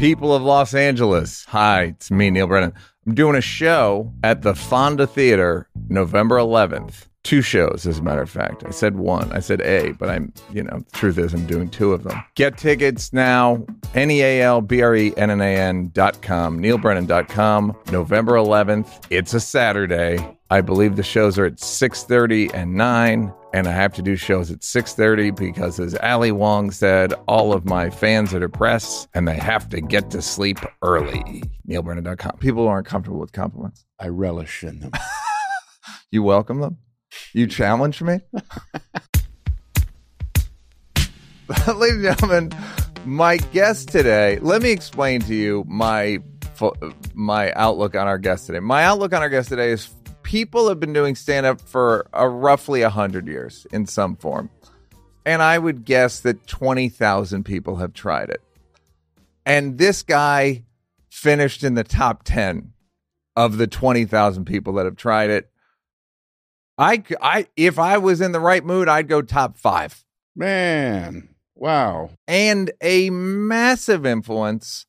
People of Los Angeles. Hi, it's me, Neal Brennan. I'm doing a show at the Fonda Theater November 11th. Two shows, as a matter of fact. I said one. I said A, but I'm, you know, the truth is I'm doing two of them. Get tickets now. N-E-A-L-B-R-E-N-N-A-N dot com, nealbrennan.com, November 11th. It's a Saturday. I believe the shows are at 6.30 and 9 and I have to do shows at 6:30 because as Ali Wong said, all of my fans are depressed and they have to get to sleep early. NealBrennan.com. People aren't comfortable with compliments. I relish in them. You welcome them? You challenge me? Ladies and gentlemen, my guest today, let me explain to you my my outlook on our guest today. My outlook on our guest today is people have been doing stand up for uh, a roughly 100 years in some form. And I would guess that 20,000 people have tried it. And this guy finished in the top 10 of the 20,000 people that have tried it. I, I, if I was in the right mood, I'd go top five. Man, wow. And a massive influence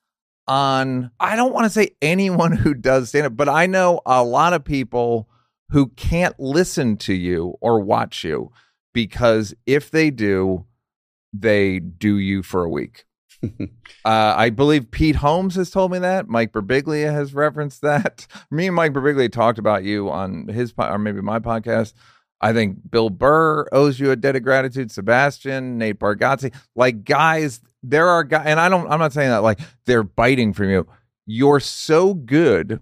on, I don't want to say anyone who does stand up, but I know a lot of people who can't listen to you or watch you because if they do, they do you for a week. uh, I believe Pete Holmes has told me that. Mike Birbiglia has referenced that. Me and Mike Birbiglia talked about you on his or maybe my podcast. I think Bill Burr owes you a debt of gratitude. Sebastian, Nate Bargatze, like guys, there are guys, and I don't. I'm not saying that like they're biting from you. You're so good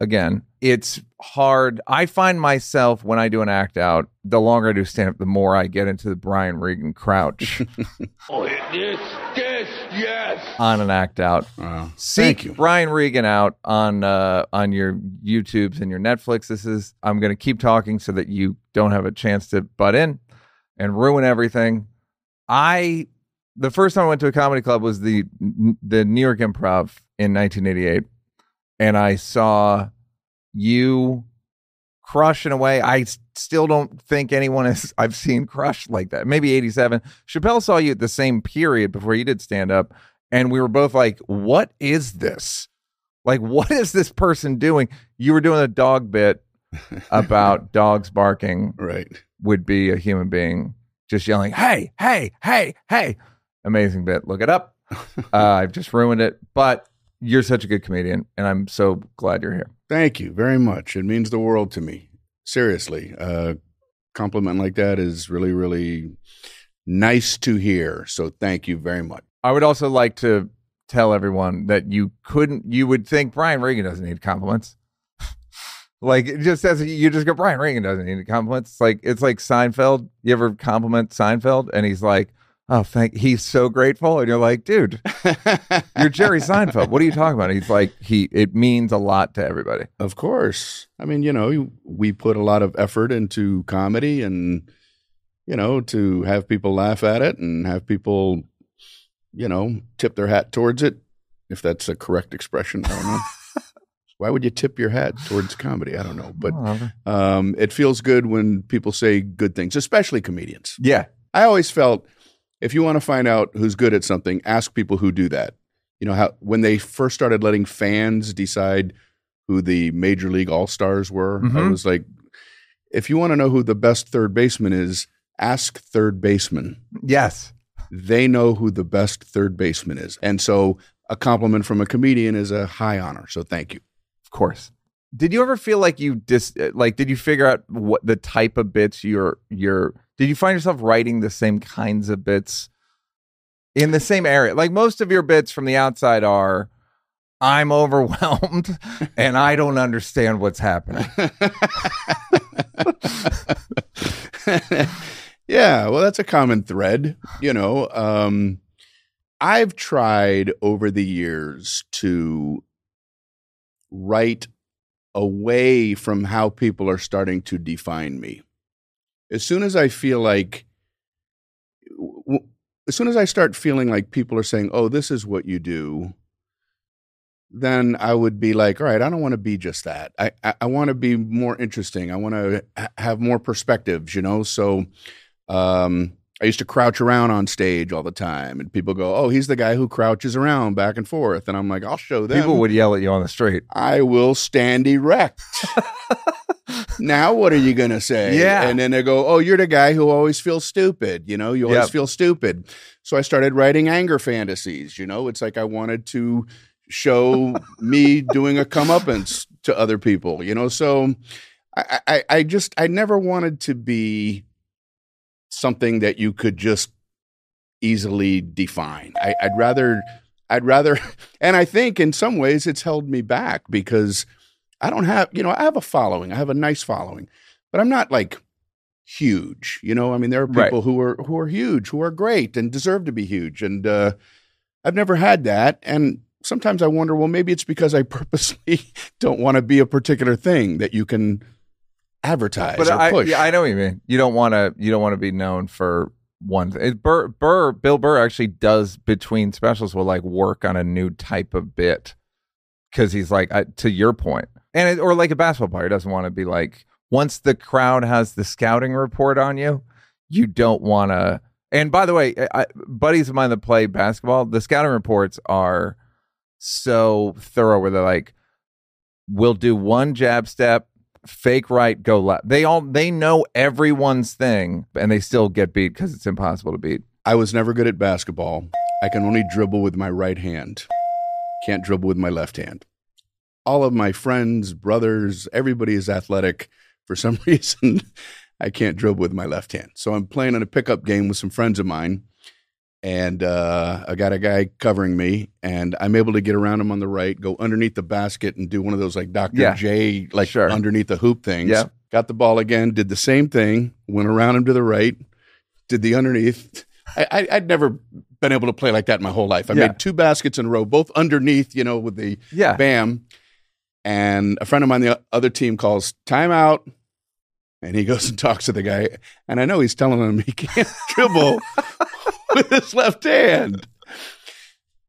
again, it's hard. I find myself when I do an act out, the longer I do stand up, the more I get into the Brian Regan crouch. oh, this, this, yes. On an act out. Wow. Seek Brian Regan out on uh, on your YouTubes and your Netflix. This is I'm going to keep talking so that you don't have a chance to butt in and ruin everything. I the first time I went to a comedy club was the the New York Improv in 1988 and I saw you crush in a way I still don't think anyone has I've seen crush like that. Maybe 87. Chappelle saw you at the same period before you did stand up and we were both like, "What is this? Like what is this person doing?" You were doing a dog bit about dogs barking. Right. Would be a human being just yelling, "Hey, hey, hey, hey." Amazing bit. Look it up. Uh, I've just ruined it, but you're such a good comedian, and I'm so glad you're here. Thank you very much. It means the world to me. Seriously, a compliment like that is really, really nice to hear. So thank you very much. I would also like to tell everyone that you couldn't. You would think Brian Regan doesn't need compliments. like it just says you just go Brian Regan doesn't need compliments. It's like it's like Seinfeld. You ever compliment Seinfeld, and he's like oh thank he's so grateful. And you're like dude you're jerry seinfeld. What are you talking about? He's like he it means a lot to everybody. Of course. I mean you know we put a lot of effort into comedy and you know to have people laugh at it and have people you know tip their hat towards it if that's a correct expression. I don't know. Why would you tip your hat towards comedy? I don't know. But um, it feels good when people say good things especially comedians. Yeah. I always felt if you want to find out who's good at something, ask people who do that. You know how when they first started letting fans decide who the major league all stars were, mm-hmm. I was like, if you want to know who the best third baseman is, ask third baseman. Yes, they know who the best third baseman is, and so a compliment from a comedian is a high honor. So thank you. Of course. Did you ever feel like you dis like did you figure out what the type of bits you're you're did you find yourself writing the same kinds of bits in the same area? Like most of your bits from the outside are, I'm overwhelmed and I don't understand what's happening. yeah, well, that's a common thread. You know, um, I've tried over the years to write away from how people are starting to define me as soon as I feel like, as soon as I start feeling like people are saying, "Oh, this is what you do," then I would be like, "All right, I don't want to be just that. I I, I want to be more interesting. I want to ha- have more perspectives." You know, so um, I used to crouch around on stage all the time, and people go, "Oh, he's the guy who crouches around back and forth." And I'm like, "I'll show them." People would yell at you on the street. I will stand erect. now, what are you going to say? Yeah. And then they go, Oh, you're the guy who always feels stupid. You know, you always Yep. feel stupid. So I started writing anger fantasies. You know, it's like I wanted to show me doing a comeuppance to other people, you know? So I, I, I just, I never wanted to be something that you could just easily define. I, I'd rather, I'd rather, and I think in some ways it's held me back because I don't have, you know, I have a following. I have a nice following, but I'm not like huge. You know, I mean, there are Right. people who are who are huge, who are great, and deserve to be huge. And uh, I've never had that. And sometimes I wonder, well, maybe it's because I purposely don't want to be a particular thing that you can advertise But or I, yeah, I know what you mean. You don't want to. You don't want to be known for one thing. Burr, Burr, Bill Burr actually does between specials will like work on a new type of bit because he's like I, to your point, and it, or like a basketball player doesn't want to be like once the crowd has the scouting report on you, you don't want to. And by the way, I, buddies of mine that play basketball, the scouting reports are so thorough where they're like, we'll do one jab step, fake right, go left. They all they know everyone's thing, and they still get beat because it's impossible to beat. I was never good at basketball. I can only dribble with my right hand. Can't dribble with my left hand. All of my friends, brothers, everybody is athletic. For some reason, I can't dribble with my left hand. So I'm playing in a pickup game with some friends of mine, and uh, I got a guy covering me, and I'm able to get around him on the right, go underneath the basket, and do one of those like Dr. Yeah. J, like Sure. underneath the hoop things. Yeah. Got the ball again, did the same thing, went around him to the right, did the underneath. I, I, I'd never been able to play like that in my whole life. I Yeah. made two baskets in a row, both underneath, you know, with the Yeah, bam. And a friend of mine, the other team, calls timeout. And he goes and talks to the guy. And I know he's telling him he can't dribble with his left hand.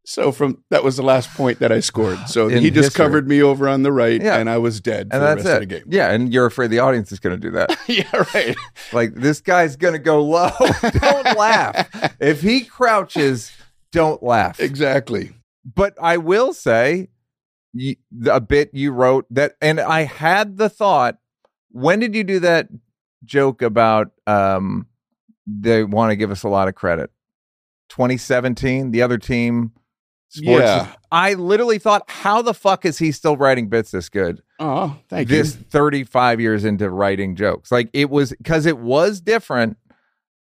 So from that was the last point that I scored. So In he just history. covered me over on the right, Yeah. and I was dead for and the that's rest it. of the game. Yeah, and you're afraid the audience is going to do that. yeah, right. like this guy's going to go low. don't laugh. If he crouches, don't laugh. Exactly. But I will say, a bit you wrote that, and I had the thought. When did you do that joke about um, they want to give us a lot of credit? 2017, the other team. Sports Yeah. I literally thought, how the fuck is he still writing bits this good? Oh, thank you this 35 years into writing jokes. Like it was because it was different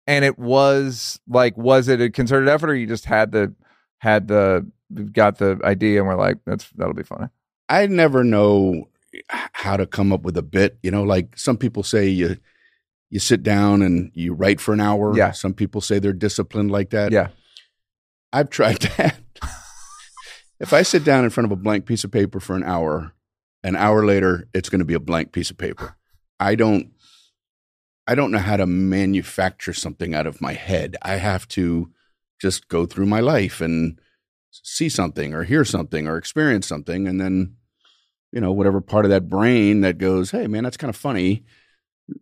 and it was like, was it a concerted effort or you just had the, had the, got the idea and we're like, that's, that'll be funny. I never know how to come up with a bit. You know, like some people say you you sit down and you write for an hour. Yeah. Some people say they're disciplined like that. Yeah. I've tried that. if I sit down in front of a blank piece of paper for an hour, an hour later it's going to be a blank piece of paper. I don't I don't know how to manufacture something out of my head. I have to just go through my life and see something or hear something or experience something and then you know whatever part of that brain that goes hey man that's kind of funny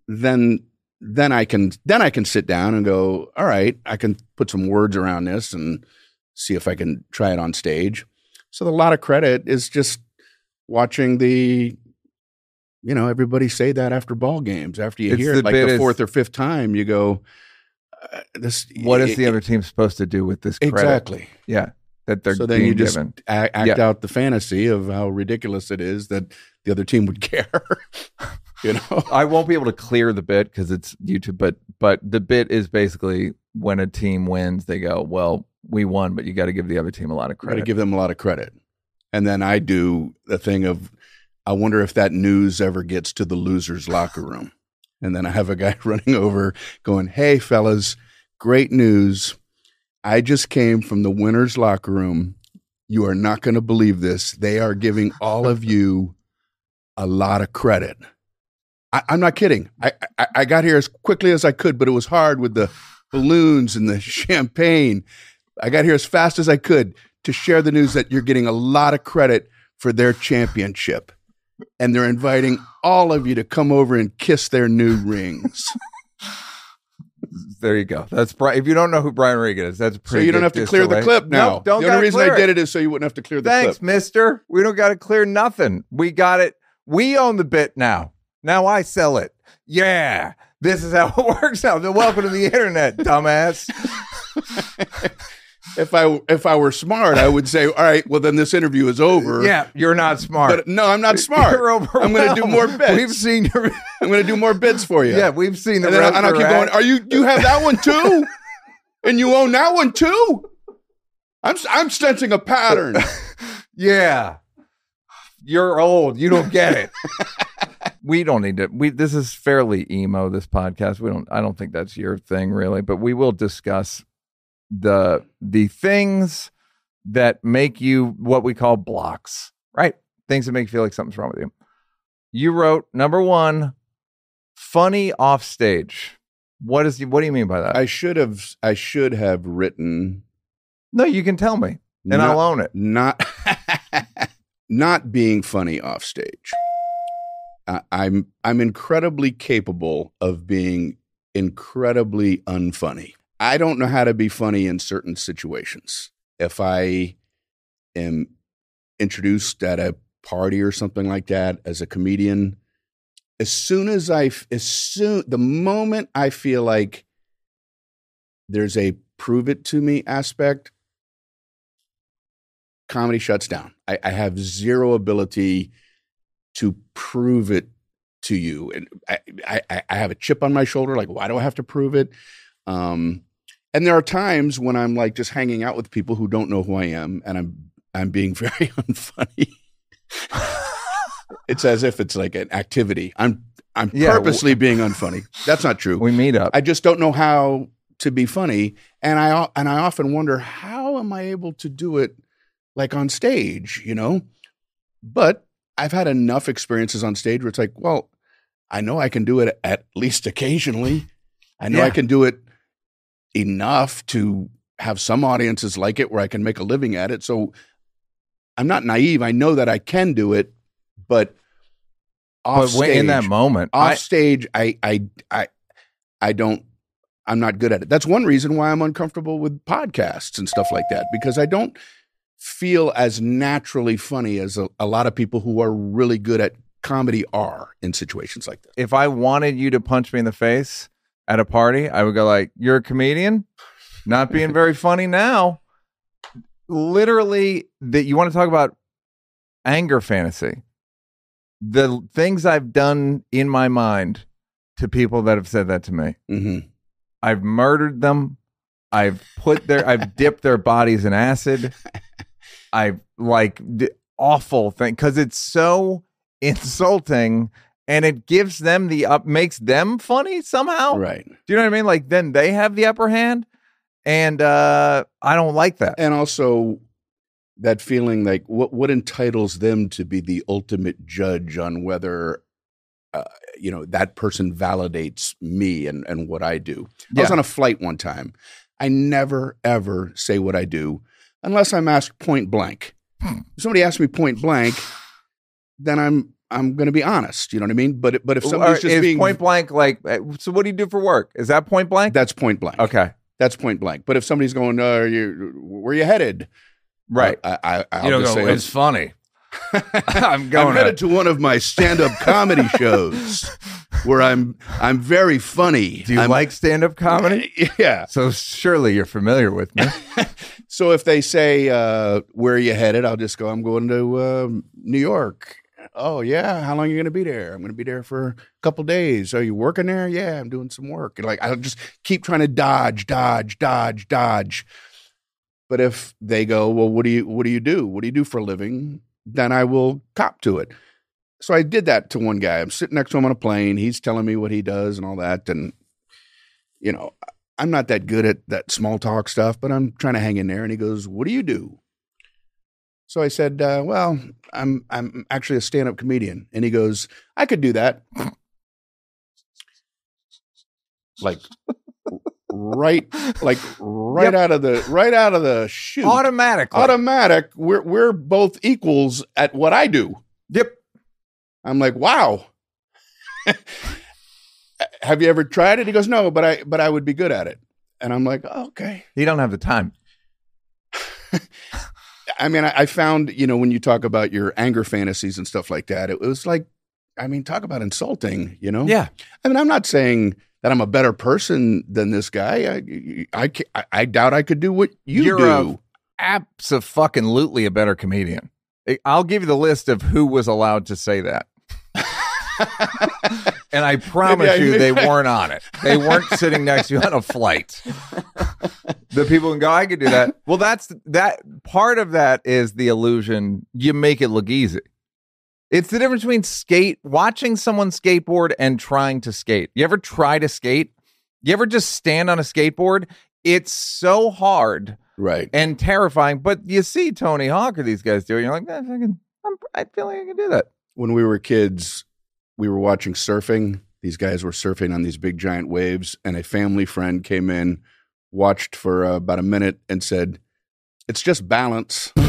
then then i can then i can sit down and go all right i can put some words around this and see if i can try it on stage so a lot of credit is just watching the you know everybody say that after ball games after you It's hear it like the is- fourth or fifth time you go uh, this What is the other team supposed to do with this credit? exactly Yeah. That they're so then you just given. a- act Yeah. out the fantasy of how ridiculous it is that the other team would care. you know, I won't be able to clear the bit because it's YouTube, but, but the bit is basically when a team wins, they go, well, we won, but you got to give the other team a lot of credit." got to give them a lot of credit. And then I do the thing of, I wonder if that news ever gets to the losers' locker room. And then I have a guy running over going, Hey, fellas, great news. I just came from the winners' locker room. You are not going to believe this. They are giving all of you a lot of credit. I, I'm not kidding. I, I, I got here as quickly as I could, but it was hard with the balloons and the champagne. I got here as fast as I could to share the news that you're getting a lot of credit for their championship. And they're inviting all of you to come over and kiss their new rings. There you go. That's Brian. If you don't know who Brian Regan is, that's a So you don't have to clear the clip now. Nope, don't the only reason I did it. it is so you wouldn't have to clear the Thanks, clip. Mister. We don't got to clear nothing. We got it. We own the bit now. Now I sell it. Yeah, this is how it works. Then welcome to the internet, dumbass. If I if I were smart, I would say, all right, well then this interview is over. Yeah, you're not smart. But no, I'm not smart. You're I'm going to do more bits. We've seen your. I'm going to do more bits for you. Yeah, we've seen the. and then rest and I'll of keep going. Are you? You have that one too, and you own that one too. I'm I'm sensing a pattern. Yeah. You're old. You don't get it. we don't need to we this is fairly emo this podcast. We don't I don't think that's your thing really, but we will discuss the the things that make you what we call blocks, right? Things that make you feel like something's wrong with you. You wrote number 1 funny off stage. What is what do you mean by that? I should have I should have written no, you can tell me and not, I'll own it. not not being funny off stage. I, I'm I'm incredibly capable of being incredibly unfunny. I don't know how to be funny in certain situations. If I am introduced at a party or something like that as a comedian, as soon as I, as soon the moment I feel like there's a prove it to me aspect, comedy shuts down. I, I have zero ability to prove it to you, and I, I, I have a chip on my shoulder. Like, why do I have to prove it? Um, and there are times when I'm like just hanging out with people who don't know who I am, and I'm I'm being very unfunny. it's as if it's like an activity. I'm I'm Yeah, purposely being unfunny. That's not true. We meet up. I just don't know how to be funny, and I and I often wonder how am I able to do it like on stage, you know? But I've had enough experiences on stage where it's like, well, I know I can do it at least occasionally. I know I can do it enough to have some audiences like it where I can make a living at it. So I'm not naive. I know that I can do it, but off but when- in that moment, off I, stage I, I i i don't i'm not good at it that's one reason why i'm uncomfortable with podcasts and stuff like that because i don't feel as naturally funny as a, a lot of people who are really good at comedy are in situations like this if I wanted you to punch me in the face at a party, I would go like, "You're a comedian, not being very funny now." Literally, that you want to talk about anger fantasy. The things I've done in my mind to people that have said that to me. hmm I've murdered them. I've put their I've dipped their bodies in acid. I've like d- awful thing because it's so insulting and it gives them the up makes them funny somehow. right Do you know what I mean? Like then they have the upper hand and uh I don't like that. and also that feeling like what what entitles them to be the ultimate judge on whether uh, you know that person validates me and and what I do. I was on a flight one time. I never ever say what I do unless I'm asked point blank. Hmm. If somebody asks me point blank, then I'm I'm going to be honest. You know what I mean? But but if somebody's just is being point blank like uh, so what do you do for work? Is that point blank? that's point blank. okay. That's point blank. But if somebody's going, uh, are you, where you headed? Right. I, I, I'll you don't just go, say, it's funny. I'm I'm going headed to one of my stand-up comedy shows where I'm I'm very funny. Do you I'm- like stand-up comedy? Yeah. So surely you're familiar with me. So if they say uh, where are you headed, I'll just go. I'm going to uh, New York. Oh yeah, how long are you going to be there? I'm going to be there for a couple days. Are you working there? Yeah, I'm doing some work. And like I'll just keep trying to dodge, dodge, dodge, dodge. But if they go, well, what do you what do you do? What do you do for a living? Then I will cop to it. So I did that to one guy. I'm sitting next to him on a plane. He's telling me what he does and all that. And you know, I'm not that good at that small talk stuff, but I'm trying to hang in there. And he goes, "What do you do?" So I said, uh, "Well, I'm I'm actually a stand up comedian." And he goes, "I could do that." Like right, like right Yep. out of the right out of the chute, Automatically. automatic. We're we're both equals at what I do. yep. I'm like, wow. have you ever tried it? He goes, no, but I but I would be good at it. And I'm like, oh, okay. You don't have the time. I mean, I, I found you know when you talk about your anger fantasies and stuff like that, it was like, I mean, talk about insulting. You know? Yeah. I mean, I'm not saying that I'm a better person than this guy. I I I, I doubt I could do what you do. You're do. Absolutely a better comedian. I'll give you the list of who was allowed to say that. and I promise I- you, they I- weren't on it. They weren't sitting next to you on a flight. the people can go, I could do that. Well, that's that part of that is the illusion. You make it look easy. It's the difference between skate, watching someone skateboard and trying to skate. You ever try to skate? You ever just stand on a skateboard? It's so hard right. and terrifying. But you see Tony Hawk or these guys do it, you're like, eh, fucking, I'm, I feel like I can do that. when we were kids, we were watching surfing. These guys were surfing on these big giant waves, and a family friend came in, watched for uh, about a minute, and said, "It's just balance."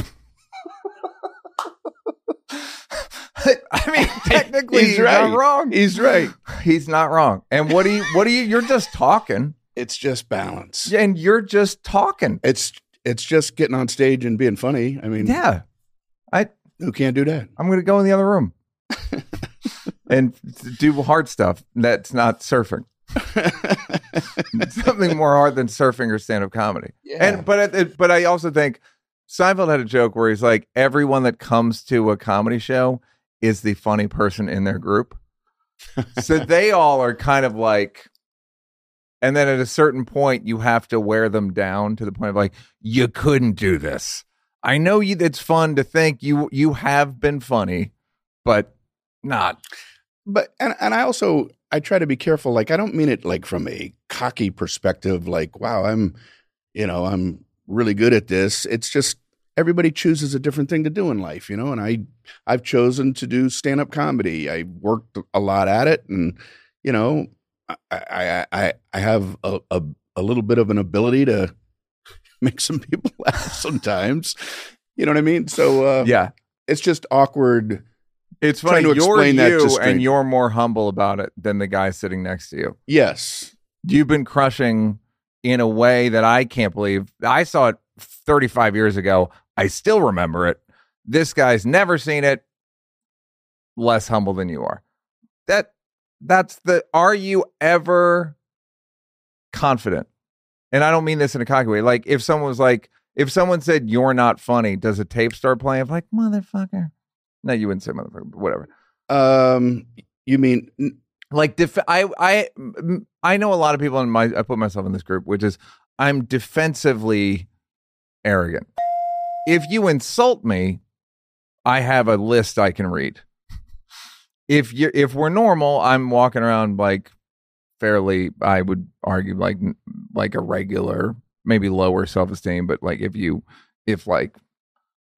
I mean, technically, he's, right. not wrong. He's right. He's not wrong. And what do you? What do you? You're just talking, It's just balance. and you're just talking. It's it's just getting on stage and being funny. I mean, Yeah, I who can't do that? I'm going to go in the other room and do hard stuff. That's not surfing. Something more hard than surfing or stand up comedy. Yeah. And but it, but I also think Seinfeld had a joke where he's like, everyone that comes to a comedy show is the funny person in their group. so they all are kind of like, and then at a certain point, you have to wear them down to the point of like, you couldn't do this. I know you. It's fun to think you you have been funny, but not. But and and I also I try to be careful. Like I don't mean it like from a cocky perspective. Like wow, I'm you know I'm really good at this. It's just everybody chooses a different thing to do in life, you know. And I I've chosen to do stand up comedy. I worked a lot at it, and you know I I I, I have a, a a little bit of an ability to make some people laugh sometimes. You know what I mean? So uh, Yeah, it's just awkward. It's Trying funny. to You're explain that to you, and you're more humble about it than the guy sitting next to you. Yes, you've been crushing in a way that I can't believe. I saw it 35 years ago. I still remember it. This guy's never seen it. Less humble than you are. That that's the are you ever confident? And I don't mean this in a cocky way. Like if someone was like if someone said you're not funny, does a tape start playing? I'm like, motherfucker. No, you wouldn't say motherfucker, but whatever. Um, you mean like def- I I I know a lot of people in my I put myself in this group which is I'm defensively arrogant. If you insult me, I have a list I can read. If you if we're normal, I'm walking around like fairly I would argue like like a regular, maybe lower self-esteem, but like if you if like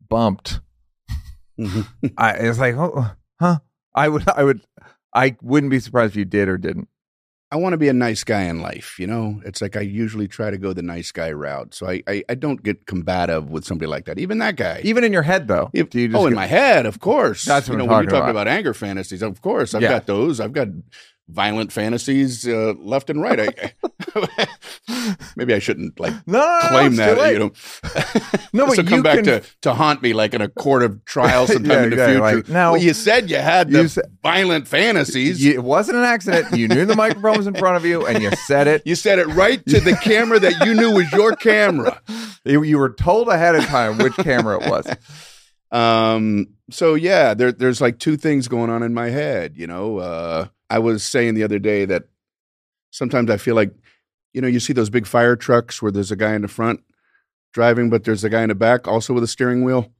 bumped Mm-hmm. I it's like, oh, huh? I would, I would, I wouldn't be surprised if you did or didn't. I want to be a nice guy in life. You know, it's like I usually try to go the nice guy route, so I I, I don't get combative with somebody like that. Even that guy. Even in your head, though. If- you oh, in my head, of course. That's what you know I'm when you're talking talking about. about. anger fantasies. Of course, I've Yeah. got those. I've got violent fantasies uh, left and right. I, maybe I shouldn't like no, no, no, claim that. You know, No, this but will come back can- to to haunt me like in a court of trial sometime Yeah, in the yeah, future. like, no. well, you said you had the You said- violent fantasies. You- it wasn't an accident. You knew the microphone was in front of you, and you said it. You said it right to the camera that you knew was your camera. You, you were told ahead of time which camera it was. Um, so yeah, there, there's like two things going on in my head. You know, uh, I was saying the other day that sometimes I feel like, you know, you see those big fire trucks where there's a guy in the front driving, but there's a guy in the back also with a steering wheel.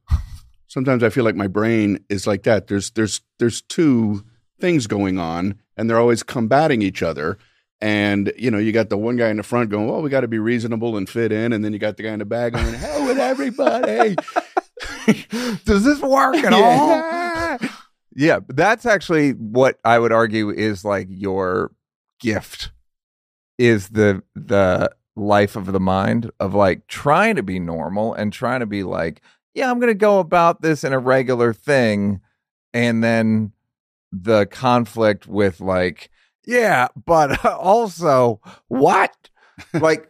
Sometimes I feel like my brain is like that. There's there's there's two things going on, and they're always combating each other. And you know, you got the one guy in the front going, "Well, we got to be reasonable and fit in," and then you got the guy in the back going, "Hell with everybody." Does this work at all? Yeah. Yeah, that's actually what I would argue is like your gift is the the life of the mind of like trying to be normal and trying to be like, yeah, I'm going to go about this in a regular thing and then the conflict with like Yeah, but also what? like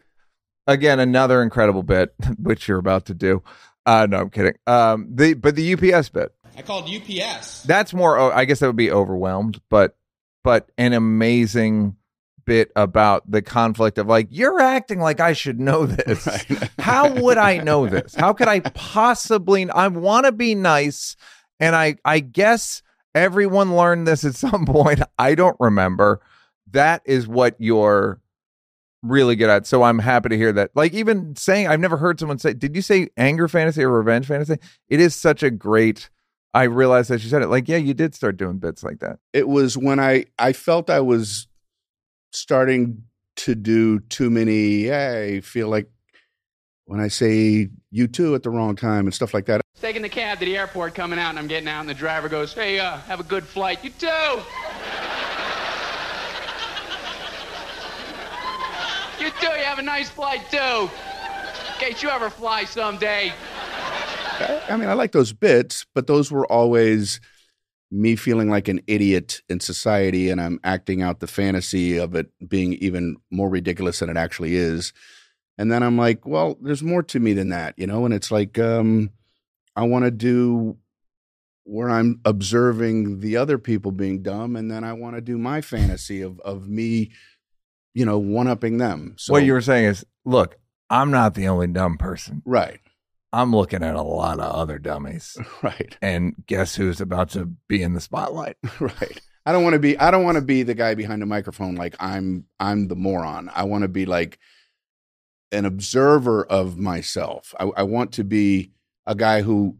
again, another incredible bit which you're about to do. Uh, no, I'm kidding. Um, the but the UPS bit I called UPS. that's more. oh, I guess that would be overwhelmed, but but an amazing bit about the conflict of like you're acting like I should know this. Right. How would I know this? How could I possibly? I want to be nice, and I I guess everyone learned this at some point. I don't remember. That is what you're really good at. So I'm happy to hear that. Like even saying, I've never heard someone say, "Did you say anger fantasy or revenge fantasy?" It is such a great. I realized that you said it. Like, yeah, you did start doing bits like that. it was when I I felt I was starting to do too many. I feel like when I say you too at the wrong time and stuff like that. Taking the cab to the airport, coming out, and I'm getting out, and the driver goes, "Hey, uh, have a good flight." You too. You. You have a nice flight too. In case you ever fly someday. I, I mean, I like those bits, but those were always me feeling like an idiot in society, and I'm acting out the fantasy of it being even more ridiculous than it actually is. And then I'm like, well, there's more to me than that, you know. And it's like, um, I want to do where I'm observing the other people being dumb, and then I want to do my fantasy of of me, you know, one upping them. So what you were saying is, look, I'm not the only dumb person. right, I'm looking at a lot of other dummies, right. and guess who's about to be in the spotlight? right i don't want to be i don't want to be the guy behind the microphone like i'm i'm the moron i want to be like an observer of myself I, I want to be a guy who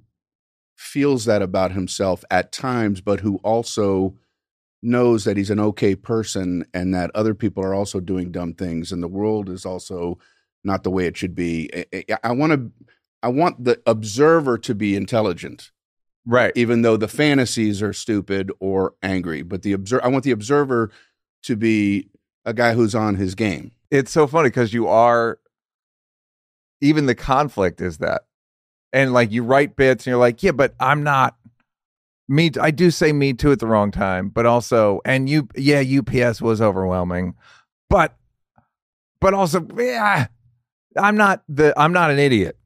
feels that about himself at times but who also knows that he's an okay person and that other people are also doing dumb things and the world is also not the way it should be I- I- want to i want the observer to be intelligent Right. even though the fantasies are stupid or angry. But the observer, I want the observer to be a guy who's on his game. It's so funny because you are. Even the conflict is that, and like you write bits, and you're like, yeah, but I'm not. Me, I do say me too at the wrong time, but also, and you, yeah, UPS was overwhelming, but, but also, yeah, I'm not the, I'm not an idiot.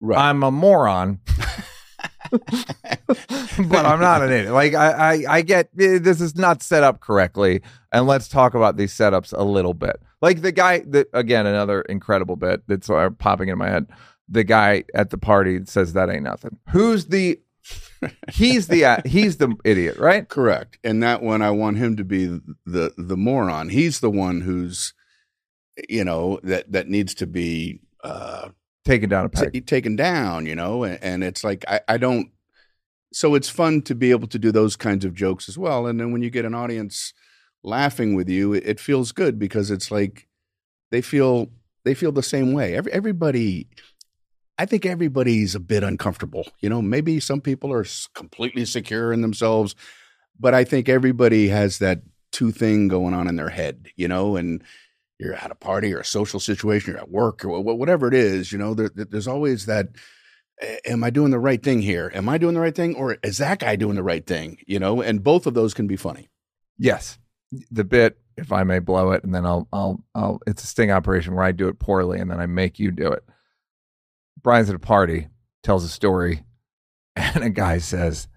right. I'm a moron. but I'm not an idiot. Like I, I, I get eh, this is not set up correctly, and let's talk about these setups a little bit. Like the guy that again, another incredible bit that's uh, popping in my head. The guy at the party says that ain't nothing. Who's the? He's the uh, he's the idiot, right? Correct. And that one, I want him to be the the moron. He's the one who's, you know, that that needs to be uh, Taken down a peg. t- taken down. You know, and, and it's like I, I don't. So it's fun to be able to do those kinds of jokes as well. And then when you get an audience laughing with you, it, it feels good because it's like they feel they feel the same way. Every, everybody, I think everybody's a bit uncomfortable. You know, maybe some people are completely secure in themselves, but I think everybody has that two thing going on in their head. You know, and you're at a party or a social situation, you're at work or whatever it is. You know, there, there- there's always that. Am I doing the right thing here? Am I doing the right thing, or is that guy doing the right thing? You know, and both of those can be funny. Yes, the bit. If I may blow it, and then I'll, I'll, I'll. It's a sting operation where I do it poorly, and then I make you do it. Brian's at a party, tells a story, and a guy says,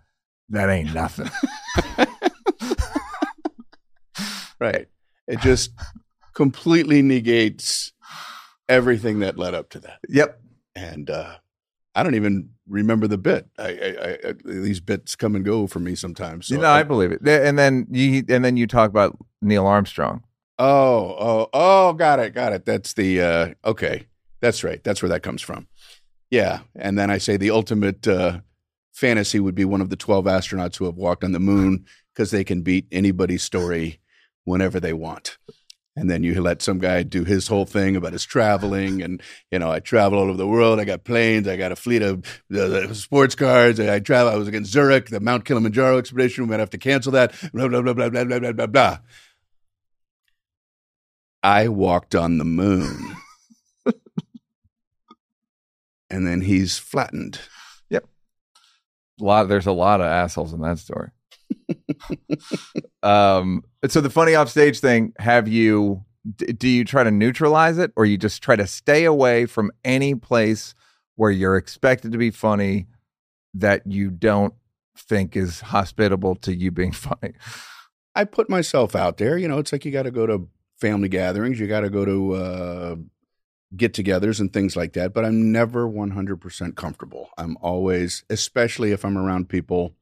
"That ain't nothing." Right. It just completely negates everything that led up to that. yep. And uh, I don't even remember the bit. I, I, I, these bits come and go for me sometimes. So you know, I believe it. And then you, and then you talk about Neil Armstrong. oh, oh, oh, got it, got it. That's the uh, okay. That's right. That's where that comes from. Yeah, and then I say the ultimate uh, fantasy would be one of the twelve astronauts who have walked on the moon because they can beat anybody's story whenever they want. And then you let some guy do his whole thing about his traveling, and you know I travel all over the world. I got planes, I got a fleet of uh, uh sports cars. I travel. I was against Zurich, the Mount Kilimanjaro expedition. We might have to cancel that. Blah blah blah blah blah blah blah blah. I walked on the moon and then he's flattened. Yep. A lot. There's a lot of assholes in that story. Um, so the funny off stage thing, have you? d- Do you try to neutralize it, or you just try to stay away from any place where you're expected to be funny that you don't think is hospitable to you being funny? I put myself out there. You know, it's like you got to go to family gatherings, you got to go to uh, get togethers and things like that. But I'm never 100% comfortable. I'm always, especially if I'm around people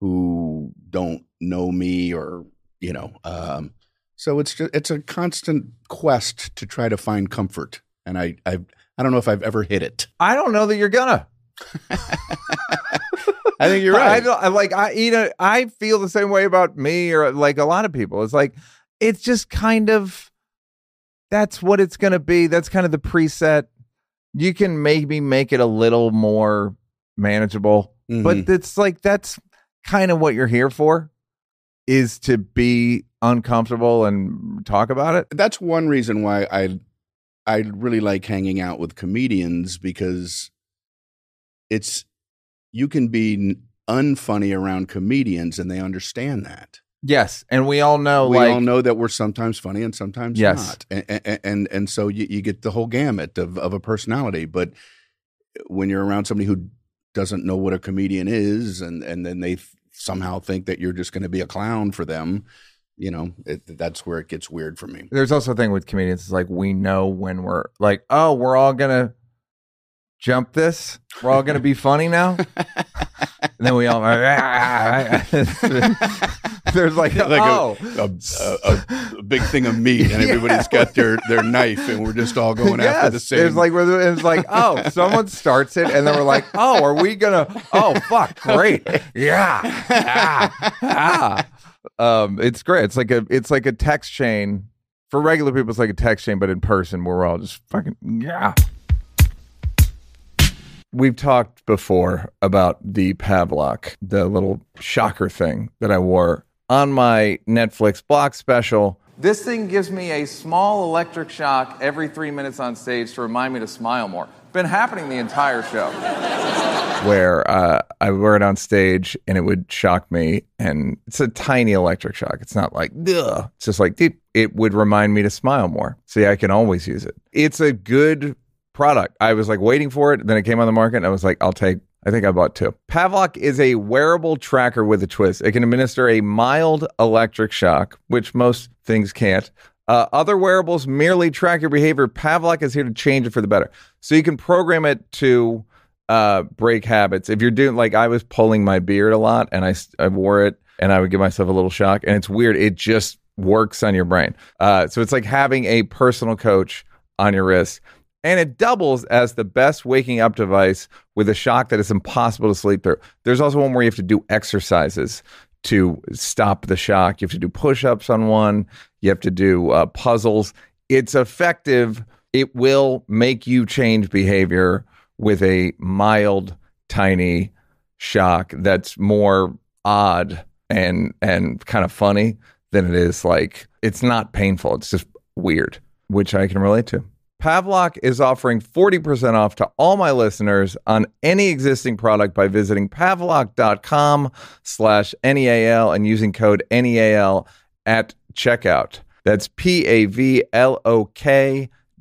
who don't know me or, you know, um, so it's just, it's a constant quest to try to find comfort. And I, I, I don't know if I've ever hit it. I don't know that you're gonna. I think you're I right. don't I like I you know I feel the same way about me or like a lot of people. It's like it's just kind of that's what it's going to be. That's kind of the preset. You can maybe make it a little more manageable, Mhm. but it's like that's kind of what you're here for is to be uncomfortable and talk about it. that's one reason why I I really like hanging out with comedians because it's you can be unfunny around comedians and they understand that. Yes, and we all know we like all know that we're sometimes funny and sometimes Yes. not, and and and, and so you, you get the whole gamut of of a personality. But when you're around somebody who doesn't know what a comedian is, and and then they th- somehow think that you're just going to be a clown for them, you know, it, that's where it gets weird for me. there's also a thing with comedians it's like we know when we're like oh we're all gonna jump this we're all gonna be funny now and then we all there's like, like oh a, a, a, big thing of meat, and everybody's got their their knife, and we're just all going after the same. It's like it's like oh, someone starts it, and then we're like, oh, are we gonna? Oh, fuck, great, yeah, ah, ah. Um, it's great. It's like a it's like a text chain for regular people. It's like a text chain, but in person, where we're all just fucking yeah. We've talked before about the Pavlok, the little shocker thing that I wore on my Netflix block special. This thing gives me a small electric shock every three minutes on stage to remind me to smile more. Been happening the entire show. Where uh, I wear it on stage and it would shock me, and it's a tiny electric shock. It's not like, Ugh. it's just like, deep. It would remind me to smile more. See, I can always use it. It's a good product. I was like waiting for it. Then it came on the market and I was like, I'll take, I think I bought two. Pavlok is a wearable tracker with a twist. It can administer a mild electric shock, which most things can't. Uh, other wearables merely track your behavior. Pavlok is here to change it for the better. So you can program it to uh, break habits. If you're doing, like, I was pulling my beard a lot and I, I wore it and I would give myself a little shock. And it's weird. It just works on your brain. Uh, so it's like having a personal coach on your wrist and it doubles as the best waking up device with a shock that is impossible to sleep through. There's also one where you have to do exercises to stop the shock. You have to do push ups on one, you have to do uh, puzzles. It's effective. It will make you change behavior with a mild, tiny shock that's more odd and and kind of funny than it is like it's not painful. It's just weird, which I can relate to. Pavlok is offering 40% off to all my listeners on any existing product by visiting pavlok.com slash NEAL and using code NEAL at checkout. That's P-A-V-L-O-K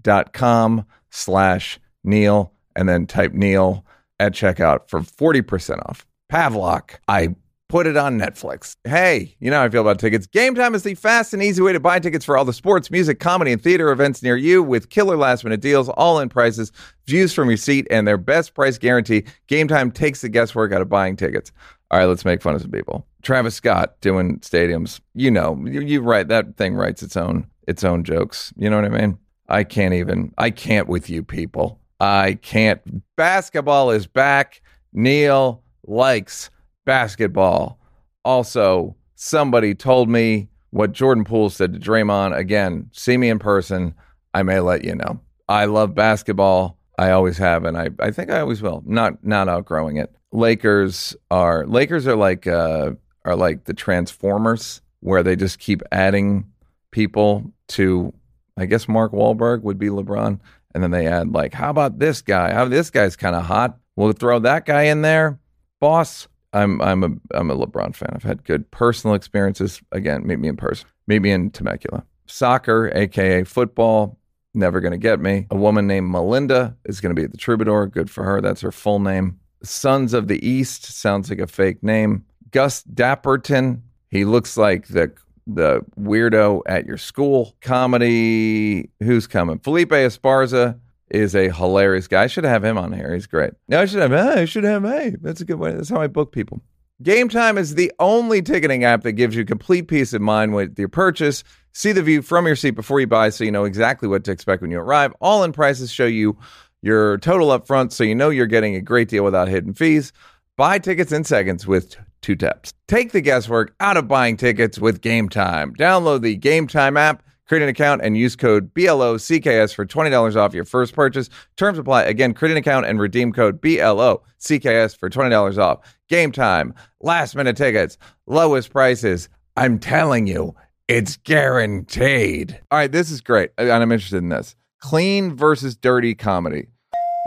dot com slash Neal and then type Neal at checkout for 40% off. Pavlok. I put it on Netflix. Hey, you know how I feel about tickets. GameTime is the fast and easy way to buy tickets for all the sports, music, comedy, and theater events near you with killer last minute deals, all in prices, views from your seat, and their best price guarantee. GameTime takes the guesswork out of buying tickets. All right, let's make fun of some people. Travis Scott doing stadiums. You know, you, you write that thing writes its own its own jokes. You know what I mean? I can't even. I can't with you people. I can't. Basketball is back. Neal likes basketball. Also, somebody told me what Jordan Poole said to Draymond. Again, see me in person. I may let you know. I love basketball. I always have, and I, I think I always will. Not not outgrowing it. Lakers are Lakers are like uh, are like the Transformers, where they just keep adding people to. I guess Mark Wahlberg would be LeBron, and then they add like, how about this guy? How this guy's kind of hot. We'll throw that guy in there, boss. I'm I'm a I'm a LeBron fan. I've had good personal experiences. Again, meet me in person. Meet me in Temecula. Soccer, aka football, never going to get me. A woman named Melinda is going to be at the Troubadour. Good for her. That's her full name. Sons of the East sounds like a fake name. Gus Dapperton. He looks like the the weirdo at your school. Comedy. Who's coming? Felipe Esparza is a hilarious guy. I should have him on here. He's great. No, I should have. I should have. Hey, that's a good way. That's how I book people. GameTime is the only ticketing app that gives you complete peace of mind with your purchase. See the view from your seat before you buy so you know exactly what to expect when you arrive. All in prices show you your total up front so you know you're getting a great deal without hidden fees. Buy tickets in seconds with two taps. Take the guesswork out of buying tickets with GameTime. Download the GameTime app, create an account, and use code BLOCKS for $20 off your first purchase. Terms apply. Again, create an account and redeem code BLOCKS for $20 off. GameTime, last minute tickets, lowest prices. I'm telling you, it's guaranteed. All right, this is great. And I'm interested in this. Clean versus dirty comedy.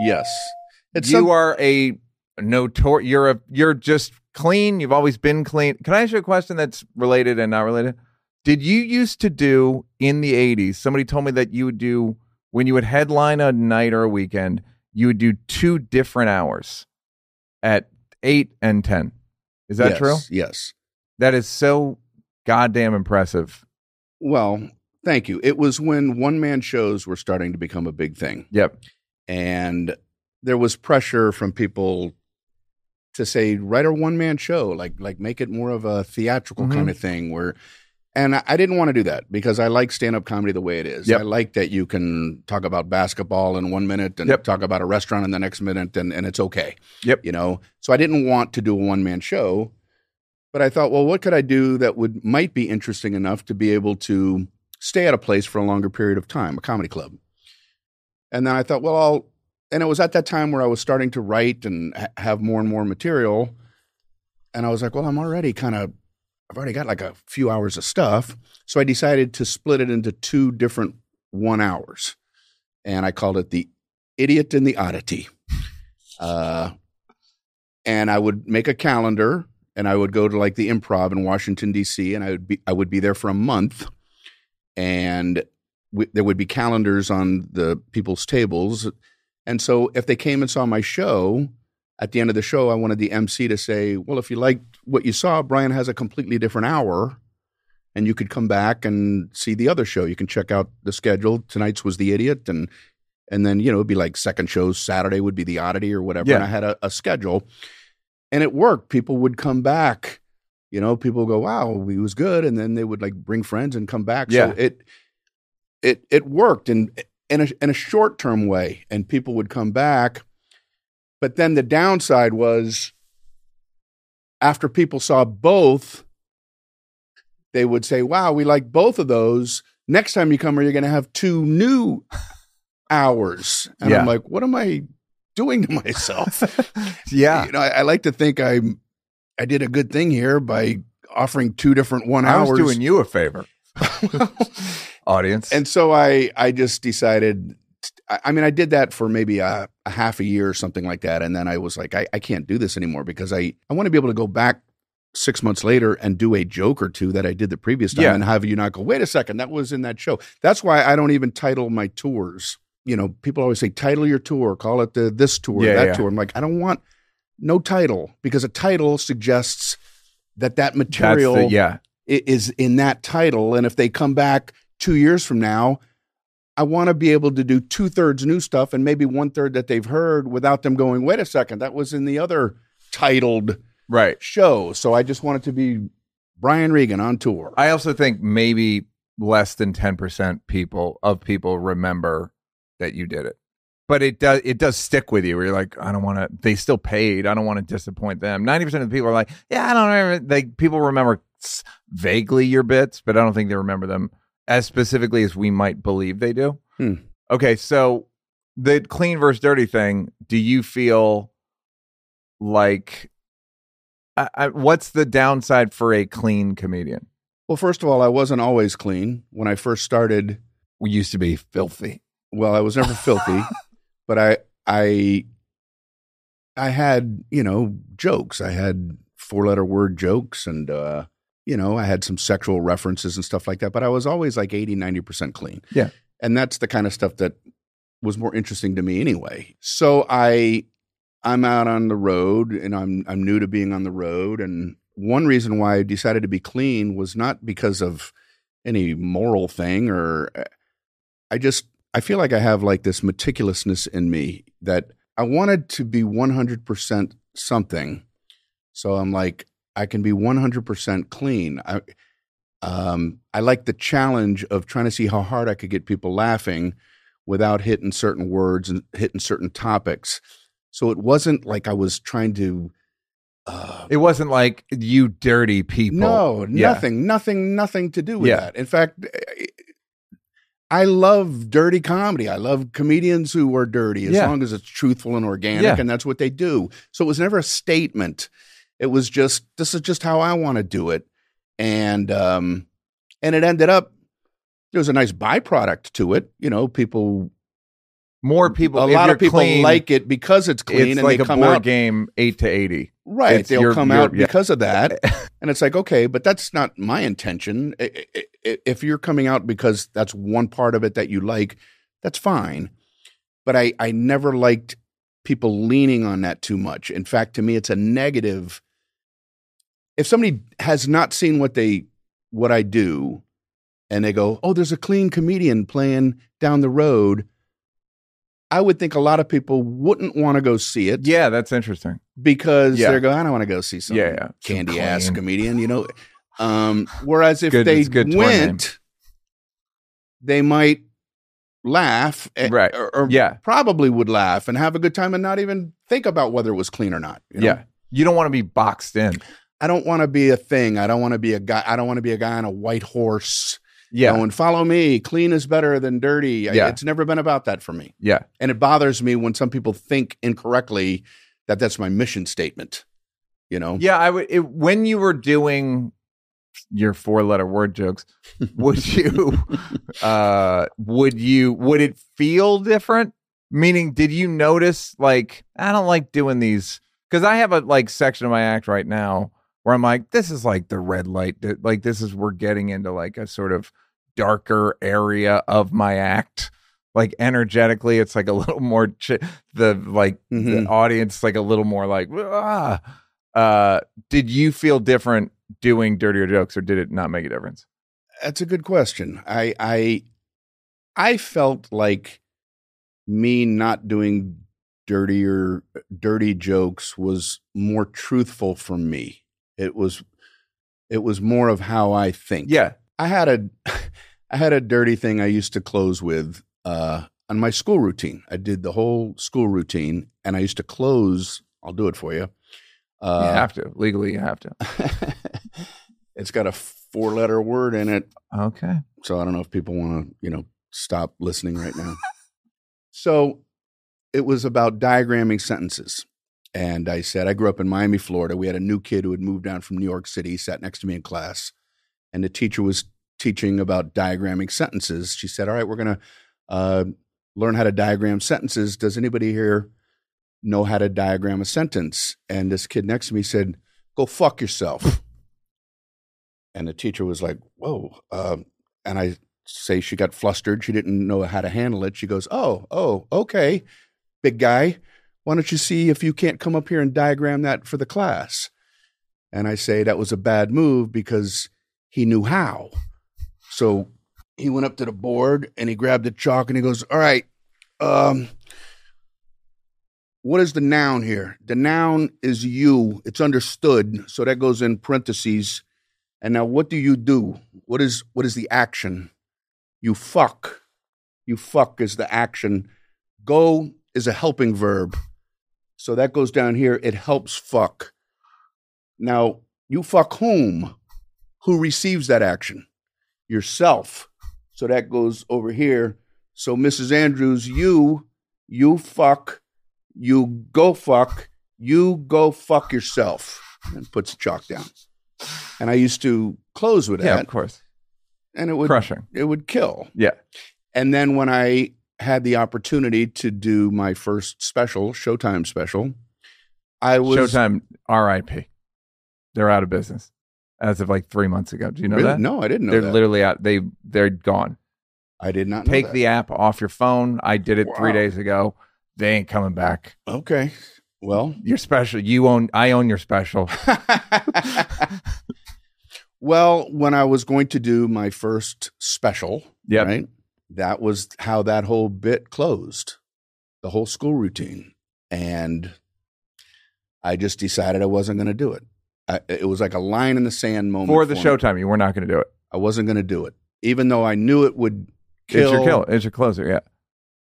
Yes. It's you some- are a notor you're a you're just clean. You've always been clean. Can I ask you a question that's related and not related? Did you used to do in the 80s? Somebody told me that you would do when you would headline a night or a weekend, you would do two different hours at 8 and 10. Is that yes, true? Yes. That is so goddamn impressive. Well, thank you. It was when one man shows were starting to become a big thing. Yep. And there was pressure from people to say, write a one man show, like like make it more of a theatrical Mhm. kind of thing where and I, didn't want to do that because I like stand up comedy the way it is. Yep. I like that you can talk about basketball in one minute and Yep. talk about a restaurant in the next minute and, and it's okay. Yep. You know? So I didn't want to do a one man show. But I thought, well, what could I do that would might be interesting enough to be able to stay at a place for a longer period of time, a comedy club. And then I thought, well, I'll, and it was at that time where I was starting to write and ha- have more and more material. And I was like, well, I'm already kind of, I've already got like a few hours of stuff. So I decided to split it into two different one hours. And I called it the idiot and the oddity. Uh, and I would make a calendar and I would go to like the improv in Washington, D.C., and I would be, I would be there for a month. And w- there would be calendars on the people's tables. And so if they came and saw my show, at the end of the show, I wanted the MC to say, Well, if you liked what you saw, Brian has a completely different hour. And you could come back and see the other show. You can check out the schedule. Tonight's was The Idiot. And and then, you know, it'd be like second shows. Saturday would be The Oddity or whatever. Yeah. And I had a, a schedule. And it worked. People would come back. You know, people go, Wow, he was good. And then they would like bring friends and come back. Yeah. So it it it worked in in a in a short term way. And people would come back. But then the downside was after people saw both, they would say, Wow, we like both of those. Next time you come here, you're going to have two new hours. And Yeah. I'm like, What am I doing to myself? Yeah. You know, I, I like to think I I did a good thing here by offering two different one I hours. was doing you a favor, audience. and so I I just decided. I mean, I did that for maybe a, a half a year or something like that, and then I was like, I, I can't do this anymore because I I want to be able to go back six months later and do a joke or two that I did the previous time, Yeah. and have you not go, wait a second, that was in that show. That's why I don't even title my tours. You know, people always say title your tour, call it the this tour, Yeah, that yeah. tour. I'm like, I don't want no title because a title suggests that that material the, yeah. is in that title. And if they come back two years from now, I want to be able to do two thirds new stuff and maybe one third that they've heard without them going, wait a second, that was in the other titled Right. show. So I just want it to be Brian Regan on tour. I also think maybe less than 10% people of people remember that you did it. But it does it does stick with you where you're like, I don't want to they still paid. I don't want to disappoint them. 90% of the people are like, yeah, I don't remember they people remember vaguely your bits, but I don't think they remember them as specifically as we might believe they do. Hmm. Okay, so the clean versus dirty thing, do you feel like I, I, what's the downside for a clean comedian? well, first of all, I wasn't always clean. When I first started, We used to be filthy. well, I was never filthy, but I I I had, you know, jokes. I had four letter word jokes and uh you know i had some sexual references and stuff like that but i was always like 80 90% clean. Yeah. and that's the kind of stuff that was more interesting to me anyway. So i i'm out on the road and i'm i'm new to being on the road and one reason why i decided to be clean was not because of any moral thing or i just i feel like i have like this meticulousness in me that i wanted to be 100% something. So I'm like, I can be 100% clean. I, um, I like the challenge of trying to see how hard I could get people laughing without hitting certain words and hitting certain topics. So it wasn't like I was trying to. Uh, It wasn't like you dirty people. no, Yeah. nothing, nothing, nothing to do with Yeah. that. In fact, I love dirty comedy. I love comedians who are dirty as Yeah. long as it's truthful and organic, and that's what they do. So it was never a statement. It was just this is just how I want to do it, and um, and it ended up there was a nice byproduct to it. You know, people More people. a lot of people clean, like it because it's clean It's and like they a come board out game, eight to eighty. Right. It's They'll your- come your- out yeah. because of that. and it's like, okay, but that's not my intention. If you're coming out because that's one part of it that you like, that's fine. But I, I never liked people leaning on that too much. In fact, to me, it's a negative. If somebody has not seen what they what I do and they go, Oh, there's a clean comedian playing down the road, I would think a lot of people wouldn't want to go see it Yeah, that's interesting. because Yeah. they're going, I don't want to go see some Yeah, yeah. Some candy ass comedian, you know. Um, whereas if Good- they went, they might laugh, eh, Right. Or, or Yeah. probably would laugh and have a good time and not even think about whether it was clean or not. you know? Yeah. You don't want to be boxed in. I don't want to be a thing. I don't want to be a guy. I don't want to be a guy on a white horse. Yeah. going follow me. Clean is better than dirty. Yeah. it's never been about that for me, Yeah. and it bothers me when some people think incorrectly that that's my mission statement. You know, Yeah. I would, it, when you were doing your four letter word jokes, would you, uh, would you, would it feel different? Meaning, did you notice, like, I don't like doing these because I have a like section of my act right now where I'm like, this is like the red light. Like, this is, we're getting into like a sort of darker area of my act. Like energetically, it's like a little more ch- the like the Mhm. audience like a little more like ah. Uh, did you feel different doing dirtier jokes, or did it not make a difference? That's a good question. I I I felt like me not doing dirtier dirty jokes was more truthful for me. It was it was more of how I think. Yeah, I had a I had a dirty thing I used to close with uh on my school routine. I did the whole school routine and I used to close, I'll do it for you. Uh, you have to legally. You have to. it's got a four letter word in it Okay. so I don't know if people want to, you know, stop listening right now. so it was about diagramming sentences. And I said, I grew up in Miami, Florida. We had a new kid who had moved down from New York City, sat next to me in class. And the teacher was teaching about diagramming sentences. She said, All right, we're going to uh, learn how to diagram sentences. Does anybody here know how to diagram a sentence? And this kid next to me said, Go fuck yourself. And the teacher was like, Whoa. Um, and I say she got flustered. She didn't know how to handle it. She goes, Oh, oh, okay, big guy. Why don't you see if you can't come up here and diagram that for the class? And I say that was a bad move because he knew how. So he went up to the board and he grabbed the chalk and he goes, All right, um, what is the noun here? The noun is you. It's understood. So that goes in parentheses. And now what do you do? What is what is the action? You fuck. You fuck is the action. Go is a helping verb. So that goes down here. It helps fuck. Now, you fuck whom? Who receives that action? Yourself. So that goes over here. So Mrs. Andrews, you, you fuck, you go fuck, you go fuck yourself. And puts the chalk down. And I used to close with that. Yeah, of course. And it would Crushing. it would kill. Yeah. And then when I had the opportunity to do my first special, Showtime special, I was Showtime. R.I.P. They're out of business as of like three months ago. Do you know Really? that? No, I didn't know they're that. literally out. They they're gone. I did not know Take that. the app off your phone. I did it three days ago. They ain't coming back. Okay. Well, Your special. You own. I own your special. well, when I was going to do my first special, Yep. right? That was how that whole bit closed, the whole school routine. And I just decided I wasn't going to do it. I, it was like a line in the sand moment For the me. showtime, you were not going to do it. I wasn't going to do it, even though I knew it would kill. It's your kill. It's your closer. Yeah.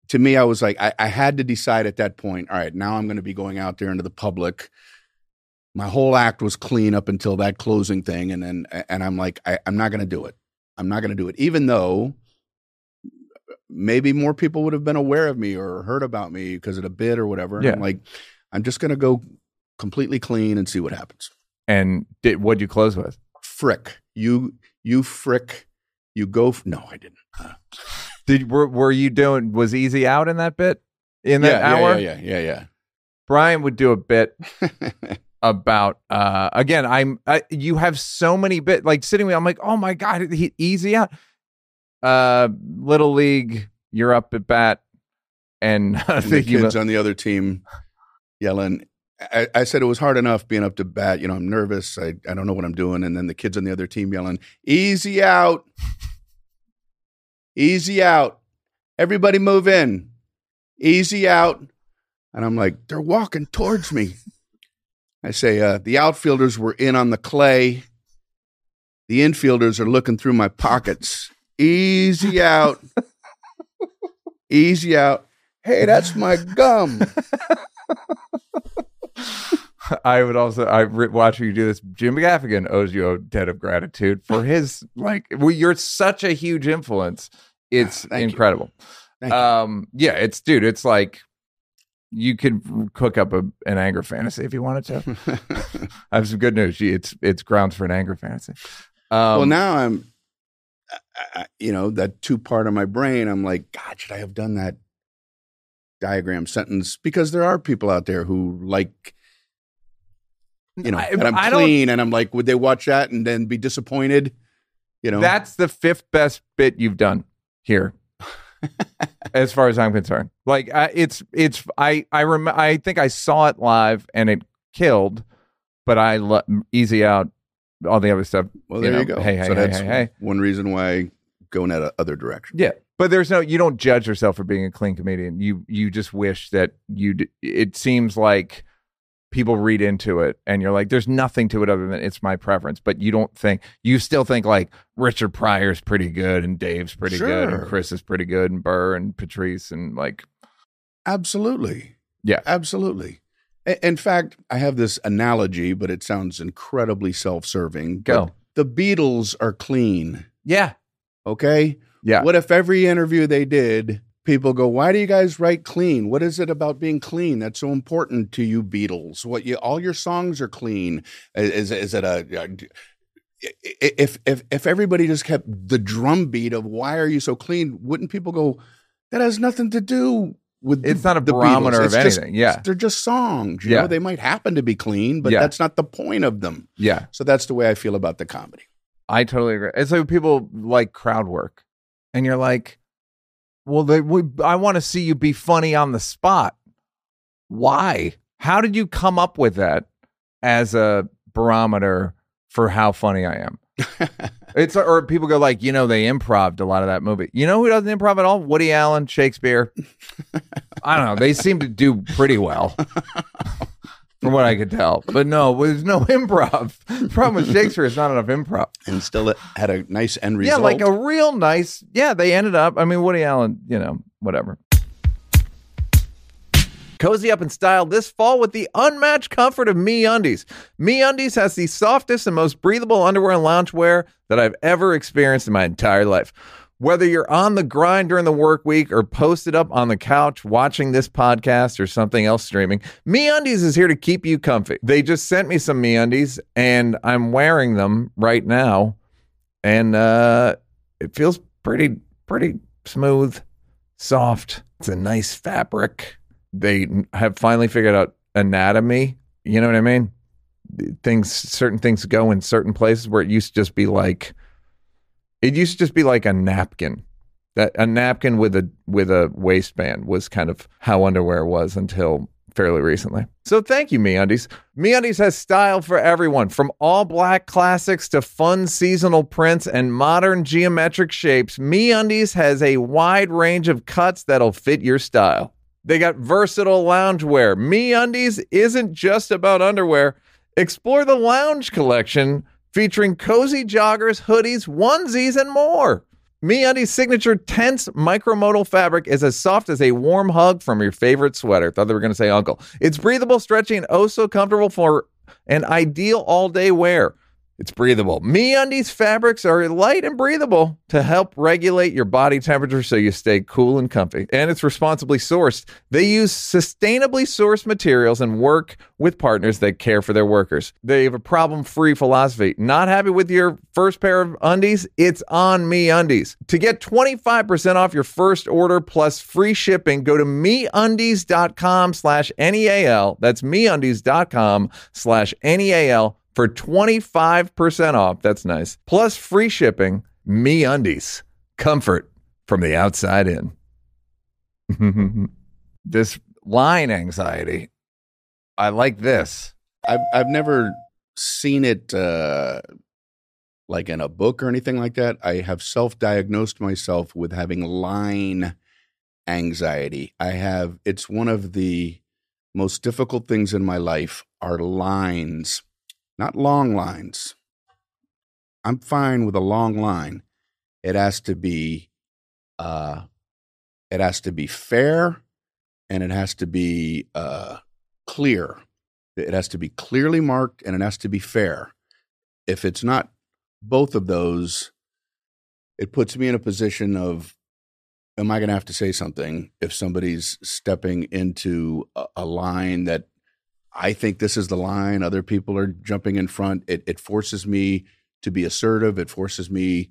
To me, I was like, I, I had to decide at that point. All right, now I'm going to be going out there into the public. My whole act was clean up until that closing thing, and then and I'm like, I, I'm not going to do it. I'm not going to do it, even though maybe more people would have been aware of me or heard about me because of the bid or whatever. And Yeah. I'm like, I'm just going to go completely clean and see what happens. And did what'd you close with? Frick, you you frick, you go. F- no, I didn't. Uh, Did were were you doing? Was Easy out in that bit? In that yeah, hour, yeah, yeah, yeah, Brian would do a bit about uh again i'm I, you have so many bit like sitting with i'm like oh my god he, easy out uh little league you're up at bat and and the kids on the other team yelling. I, I said it was hard enough being up to bat. You know, I'm nervous. I, I don't know what I'm doing. And then the kids on the other team yelling, easy out. easy out. Everybody move in. Easy out. And I'm like, they're walking towards me. I say, uh, the outfielders were in on the clay. The infielders are looking through my pockets. Easy out. Easy out. Hey, that's my gum. i would also i watching you do this jim gaffigan owes you a debt of gratitude for his like well, you're such a huge influence it's Ah, thank incredible um yeah it's dude it's like you could cook up a, an anger fantasy if you wanted to I have some good news. It's it's grounds for an anger fantasy. Um, well, now I'm, I, you know, that two part of my brain. I'm like, God, should I have done that diagram sentence? Because there are people out there who like, you know, I- and I'm I clean, and I'm like, would they watch that and then be disappointed? You know, that's the fifth best bit you've done here, as far as I'm concerned. Like I, it's it's I I rem- I think I saw it live and it killed, but I let easy out all the other stuff. well, there you know, go. hey, hey, so hey, that's hey, hey. one reason why going go in that uh, other direction. Yeah, but there's no you don't judge yourself for being a clean comedian. You you just wish that you. It seems like people read into it, and you're like, there's nothing to it other than it's my preference. But you don't think you still think like Richard Pryor's pretty good, and Dave's pretty good, and Chris is pretty good, and Burr and Patrice, and like Absolutely. Yeah. Absolutely. In fact, I have this analogy, but it sounds incredibly self serving. Go. The Beatles are clean. yeah, Okay. yeah. What if every interview they did, people go, "Why do you guys write clean? What is it about being clean that's so important to you, Beatles? What you all your songs are clean? Is is it a if if if everybody just kept the drum beat of why are you so clean? Wouldn't people go? That has nothing to do with. It's the- not a barometer Beatles. of It's just- anything. Yeah. they're just songs. You Yeah. know, they might happen to be clean, but Yeah. that's not the point of them. yeah, So that's the way I feel about the comedy. I totally agree. It's like people like crowd work, and you're like, well, they, we, I want to see you be funny on the spot. Why? How did you come up with that as a barometer for how funny I am? It's or people go like, you know, they improved a lot of that movie. You know who doesn't improv at all? Woody Allen, Shakespeare. I don't know. They seem to do pretty well, from what I could tell. But no, there's no improv. The problem with Shakespeare is not enough improv. and still it had a nice end result. Yeah, like a real nice. Yeah, they ended up. I mean, Woody Allen. You know, whatever. Cozy up in style this fall with the unmatched comfort of MeUndies. Me Undies has the softest and most breathable underwear and loungewear that I've ever experienced in my entire life. Whether you're on the grind during the work week or posted up on the couch watching this podcast or something else streaming, MeUndies is here to keep you comfy. They just sent me some MeUndies and I'm wearing them right now and uh, it feels pretty pretty smooth, soft. It's a nice fabric. They have finally figured out anatomy. You know what I mean? things certain things go in certain places where it used to just be like it used to just be like a napkin that a napkin with a with a waistband was kind of how underwear was until fairly recently. So thank you, MeUndies. MeUndies has style for everyone, from all black classics to fun seasonal prints and modern geometric shapes. MeUndies has a wide range of cuts that'll fit your style. They got versatile loungewear. MeUndies isn't just about underwear. Explore the lounge collection featuring cozy joggers, hoodies, onesies, and more. MeUndies' signature Tencel micromodal fabric is as soft as a warm hug from your favorite sweater. Thought they were going to say uncle. It's breathable, stretchy, and oh so comfortable for an ideal all-day wear. It's breathable. MeUndies fabrics are light and breathable to help regulate your body temperature so you stay cool and comfy. And it's responsibly sourced. They use sustainably sourced materials and work with partners that care for their workers. They have a problem-free philosophy. Not happy with your first pair of undies? It's on MeUndies. To get 25% off your first order plus free shipping, go to MeUndies.com slash N-E-A-L. That's MeUndies.com slash N-E-A-L for 25% off. That's nice. Plus free shipping, MeUndies. Comfort from the outside in. this line anxiety. I like this. I've I've never seen it uh, like in a book or anything like that. I have self-diagnosed myself with having line anxiety. I have it's one of the most difficult things in my life are lines, not long lines. I'm fine with a long line. It has to be uh it has to be fair and it has to be uh clear. It has to be clearly marked and it has to be fair. If it's not both of those, it puts me in a position of am I going to have to say something if somebody's stepping into a, a line that I think this is the line, other people are jumping in front. It, it forces me to be assertive. It forces me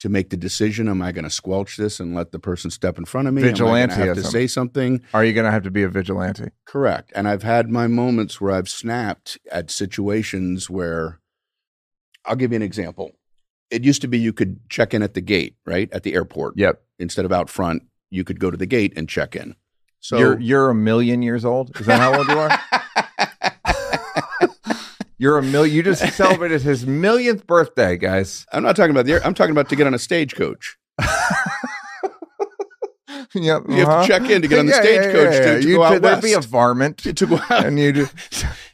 to make the decision: Am I going to squelch this and let the person step in front of me? Am I have to say something? Are you going to have to be a vigilante? Correct. And I've had my moments where I've snapped at situations where I'll give you an example. It used to be you could check in at the gate, right? At the airport. Yep. Instead of out front, you could go to the gate and check in. So you're you're a million years old. Is that how old you are? You're a million. You just celebrated his millionth birthday, guys. I'm not talking about the air, I'm talking about to get on a stagecoach. Yep. You have to check in to get on the stagecoach to- to You go out There'd be a varmint, To go out. and you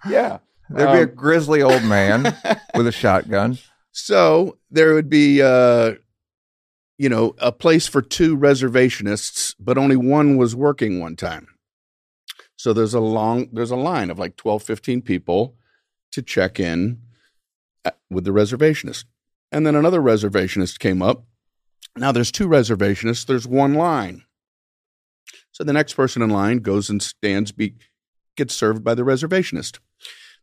yeah. there'd be a Um, grizzly old man with a shotgun. So there would be, uh, you know, a place for two reservationists, but only one was working one time. So there's a long, there's a line of like 12, 15 people to check in with the reservationist. And then another reservationist came up. Now there's two reservationists, there's one line. So the next person in line goes and stands, be, gets served by the reservationist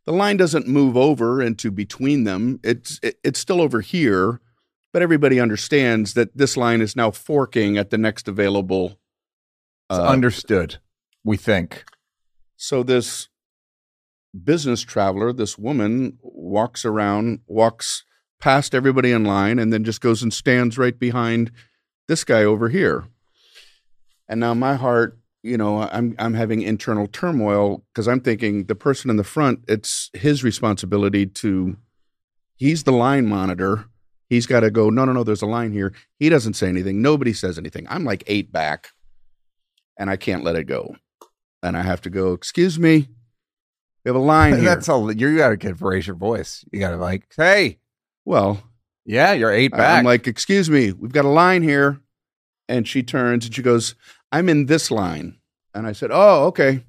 the line doesn't move over into between them. It's it, it's still over here, but everybody understands that this line is now forking at the next available. It's uh, understood. We think. so this business traveler, this woman, walks around, walks past everybody in line, and then just goes and stands right behind this guy over here. And now my heart, you know, I'm I'm having internal turmoil because I'm thinking the person in the front, it's his responsibility to he's the line monitor. He's got to go, no, no, no, there's a line here. He doesn't say anything. Nobody says anything. I'm like eight back and I can't let it go. And I have to go, excuse me, we have a line here. That's all. You got to raise your voice. You got to like, hey, well, yeah, you're eight back. I'm like, excuse me, we've got a line here. And she turns and she goes, I'm in this line. And I said, Oh, okay.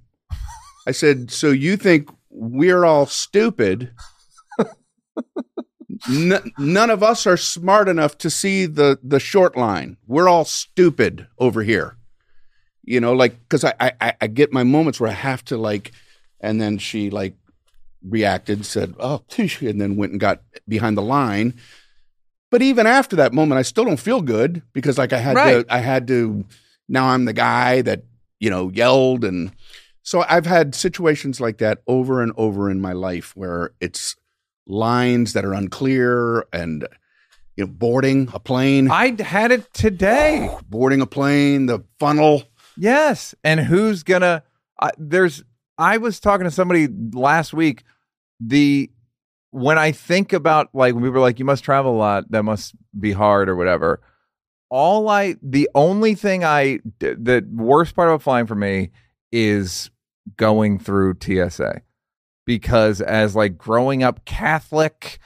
I said, So you think we're all stupid? N- none of us are smart enough to see the the short line. We're all stupid over here. You know, like because I, I I get my moments where I have to like, and then she like reacted, said, "Oh," and then went and got behind the line. But even after that moment, I still don't feel good because like I had Right. to I had to now I'm the guy that you know yelled and So I've had situations like that over and over in my life where it's lines that are unclear and you know boarding a plane, I had it today. boarding a plane, the funnel. Yes. And who's gonna? Uh, there's. I was talking to somebody last week. The when I think about like when people are like, you must travel a lot. That must be hard or whatever. All I, the only thing I, the worst part about flying for me is going through TSA because as like growing up Catholic.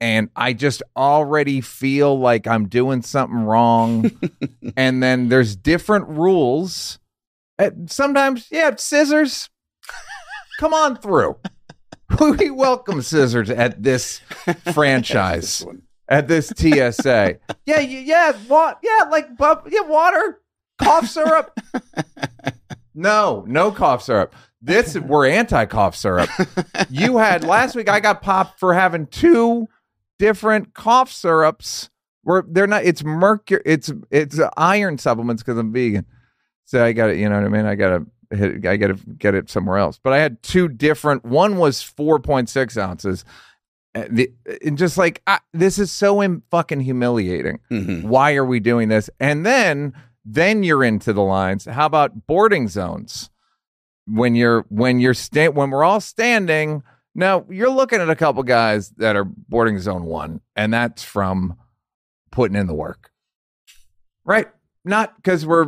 And I just already feel like I'm doing something wrong. and then there's different rules. Uh, Sometimes, yeah, scissors. Come on through. we welcome scissors at this franchise, at this TSA. Yeah, yeah, what? Yeah, like, bu- yeah, water, cough syrup. No, no cough syrup. This we're anti cough syrup. You had last week. I got popped for having two different cough syrups. Where they're not. It's mercury. It's it's iron supplements because I'm vegan. So I got to You know what I mean? I got to hit. I got to get it somewhere else. But I had two different. One was four point six ounces. And, the, and just like I, this is so Im- fucking humiliating Mhm. why are we doing this and then then you're into the lines how about boarding zones when you're when you're sta- when we're all standing now you're looking at a couple guys that are boarding zone 1 and that's from putting in the work right not because we're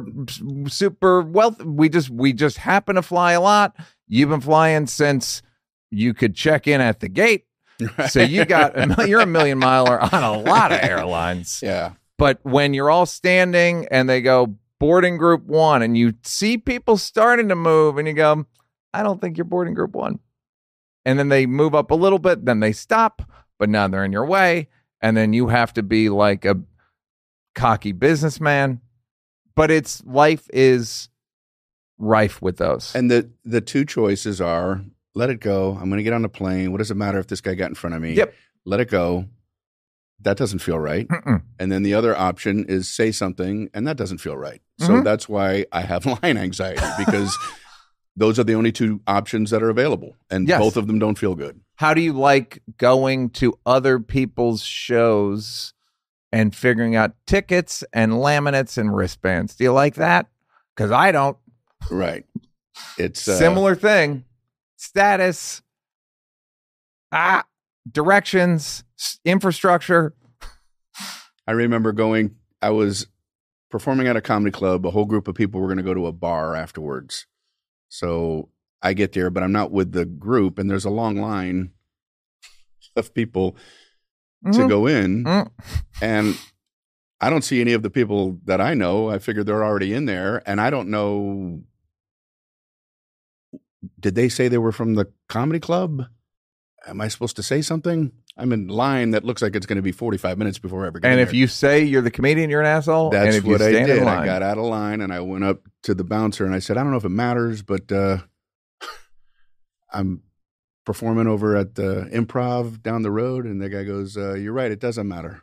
super wealthy we just we just happen to fly a lot you've been flying since you could check in at the gate so you got a, you're a million miler on a lot of airlines Yeah. but when you're all standing and they go boarding group one and you see people starting to move and you go, I don't think you're boarding group one. And then they move up a little bit, then they stop, but now they're in your way. And then you have to be like a cocky businessman. But it's life is rife with those. And the the two choices are let it go. I'm going to get on a plane. What does it matter if this guy got in front of me? Yep. Let it go. That doesn't feel right. Mm-mm. And then the other option is say something, and that doesn't feel right. So Mhm. that's why I have line anxiety because those are the only two options that are available, and Yes. both of them don't feel good. How do you like going to other people's shows and figuring out tickets and laminates and wristbands? Do you like that? Because I don't. Right. It's uh, Similar thing. Status. Ah, directions, infrastructure. I remember going. I was performing at a comedy club. A whole group of people were going to go to a bar afterwards. So I get there, but I'm not with the group, and there's a long line of people to Mhm. go in, Mm. and I don't see any of the people that I know. I figured they're already in there, and I don't know. Did they say they were from the comedy club? Am I supposed to say something? I'm in line that looks like it's going to be 45 minutes before I ever get And if there. you say you're the comedian, you're an asshole. That's and if what you I did. I got out of line and I went up to the bouncer and I said, I don't know if it matters, but uh, I'm performing over at the improv down the road. And the guy goes, uh, You're right. It doesn't matter.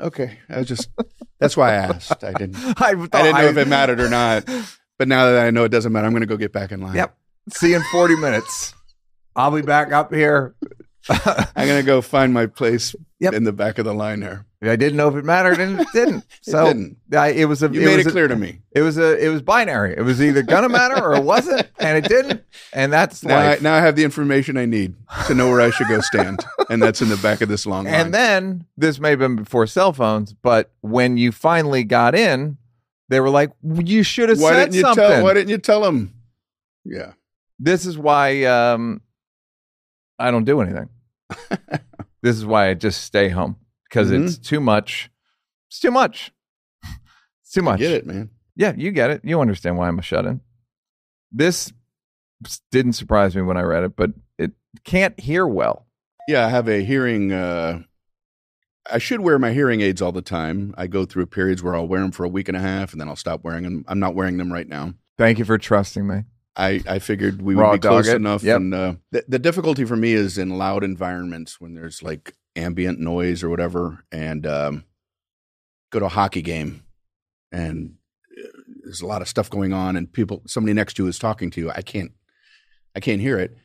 okay. I was just, that's why I asked. I didn't, I, I didn't know if it mattered or not. But now that I know it doesn't matter, I'm going to go get back in line. Yep. See you in 40 minutes. I'll be back up here. I'm going to go find my place Yep. in the back of the line there. I didn't know if it mattered, and it didn't. So didn't. I, it was a. You made was it a- clear to me. It was a. It was binary. It was either gonna matter or it wasn't, and it didn't. And that's Now I, now I have the information I need to know where I should go stand. and that's in the back of this long line. and then this may have been before cell phones, but when you finally got in, they were like, "You should have why said didn't you something." tell? Why didn't you tell them?" Yeah, this is why um, I don't do anything. this is why I just stay home because Mhm. it's too much. It's too much. It's too much. get it, man. Yeah, you get it. You understand why I'm a shut in. This didn't surprise me when I read it, but it can't hear well. Yeah, I have a hearing. Uh, I should wear my hearing aids all the time. I go through periods where I'll wear them for a week and a half, and then I'll stop wearing them. I'm not wearing them right now. Thank you for trusting me. I, I figured we Raw would be dog close it. enough. Yep. And uh, the, the difficulty for me is in loud environments when there's like ambient noise or whatever, and um, go to a hockey game, and uh, there's a lot of stuff going on and people somebody next to you is talking to you i can't i can't hear it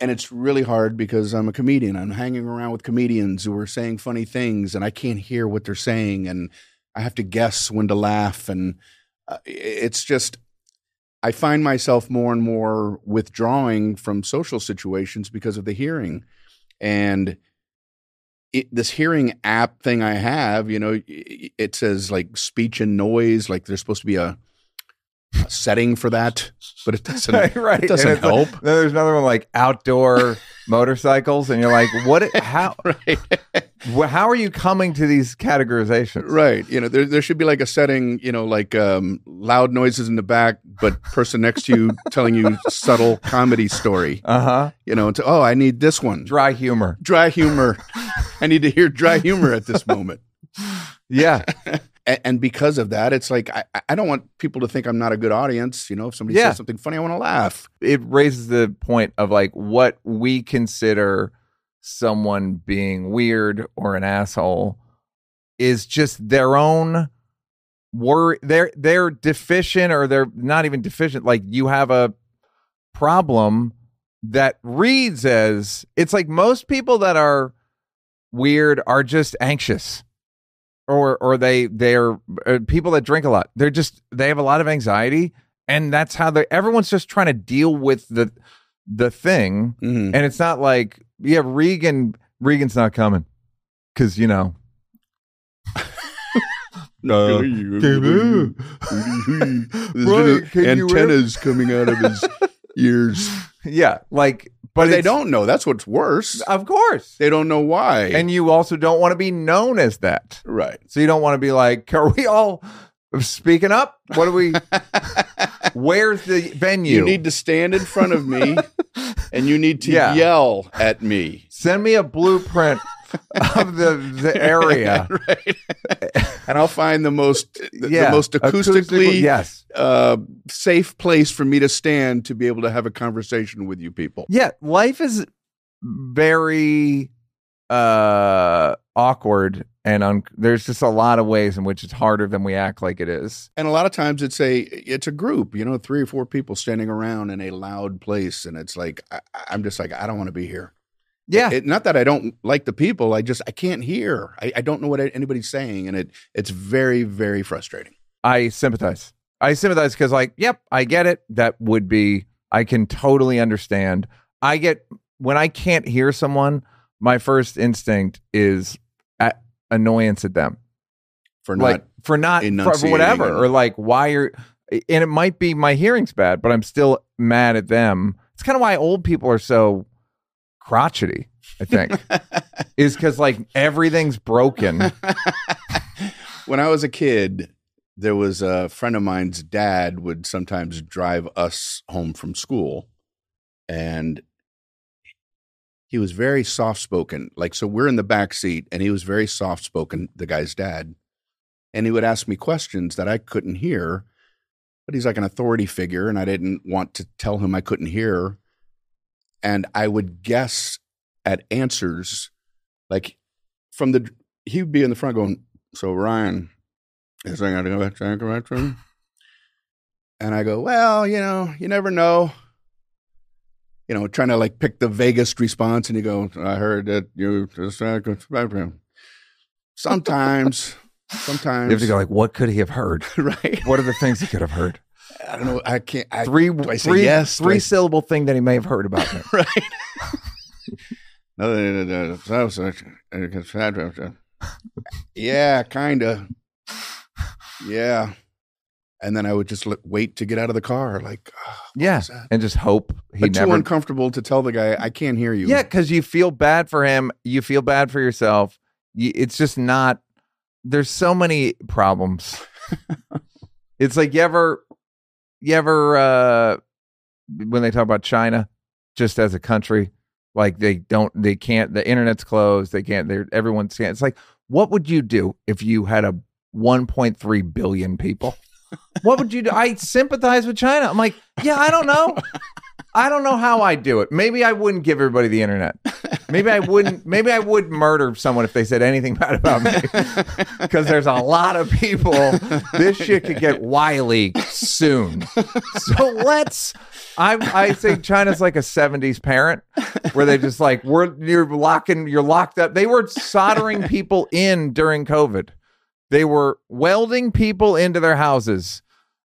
and it's really hard because i'm a comedian i'm hanging around with comedians who are saying funny things and i can't hear what they're saying and i have to guess when to laugh and uh, it's just i find myself more and more withdrawing from social situations because of the hearing. And it, this hearing app thing I have, you know, it, it says like speech and noise, like there's supposed to be a, a setting for that, but it doesn't. right. It doesn't like- help. then there's another one like outdoor motorcycles, and you're like, what? How? right, How are you coming to these categorizations? right. You know, there there should be like a setting, you know, like um, loud noises in the back, but person next to you telling you subtle comedy story. Uh huh. You know, to, oh, I need this one. Dry humor. Dry humor. I need to hear dry humor at this moment. Yeah. And, and because of that, it's like I, I don't want people to think I'm not a good audience. You know, if somebody Yeah. says something funny, I want to laugh. it raises the point of like what we consider someone being weird or an asshole is just their own worry they're they're deficient or they're not even deficient like you have a problem that reads as it's like most people that are weird are just anxious or or they they're uh, people that drink a lot. They're just they have a lot of anxiety and that's how they everyone's just trying to deal with the the thing. Mhm. and it's not like yeah regan regan's not coming. Because you know. No, Can There's Right, little can you antennas coming out of his ears. Yeah like but But they don't know. That's what's worse. of course They don't know why. and you also don't want to be known as that right. so you don't want to be like are we all speaking up what do we where's the venue You need to stand in front of me and you need to Yeah. yell at me. send me a blueprint of the the area right. and I'll find the most the, the most acoustically yes uh, safe place for me to stand to be able to have a conversation with you people. yeah life is very uh awkward and un- there's just a lot of ways in which it's harder than we act like it is And a lot of times it's a it's a group, you know, three or four people standing around in a loud place, and it's like I, I'm just like I don't want to be here. Yeah. It, not that I don't like the people, I just I can't hear. I, I don't know what anybody's saying, and it it's very very frustrating. i sympathize. I sympathize because like yep i get it. That would be i can totally understand. I get when i can't hear someone my first instinct is at annoyance at them. For not like for not for whatever or like why are and it might be my hearing's bad but i'm still mad at them. It's kind of why old people are so crotchety i think is because like everything's broken when I was a kid, there was a friend of mine's dad would sometimes drive us home from school, and he was very soft spoken. Like, so we're in the back seat, and he was very soft spoken. The guy's dad, and he would ask me questions that I couldn't hear, but he's like an authority figure, and I didn't want to tell him I couldn't hear, and I would guess at answers, like from the he would be in the front going, "So Ryan, is I got to go back to bathroom?" And I go, "Well, you know, you never know." You know, trying to like pick the vaguest response, and you go, "I heard that you just had to go bathroom." Sometimes, sometimes you have to go like what could he have heard right. what are the things he could have heard I don't know. I can't. I, three do I say three yes? Do I three say- syllable thing that he may have heard about me right. Another than that, yeah, kinda, yeah. And then I would just let, wait to get out of the car, like, oh, what yeah and just hope he but too uncomfortable to tell the guy I can't hear you. Yeah, because you feel bad for him. You feel bad for yourself. It's just not. There's so many problems. it's like you ever, you ever, uh, when they talk about China, just as a country, like they don't, they can't. The internet's closed. They can't. They're everyone's can't. It's like, what would you do if you had a 1.3 billion people? What would you do? I sympathize with China. I'm like, yeah, I don't know. I don't know how I do it. Maybe I wouldn't give everybody the internet. Maybe I wouldn't. Maybe I would murder someone if they said anything bad about me. Because there's a lot of people. This shit could get wily soon. So let's. I I think China's like a '70s parent, where they just like we're you're locking you're locked up. They were soldering people in during COVID. They were welding people into their houses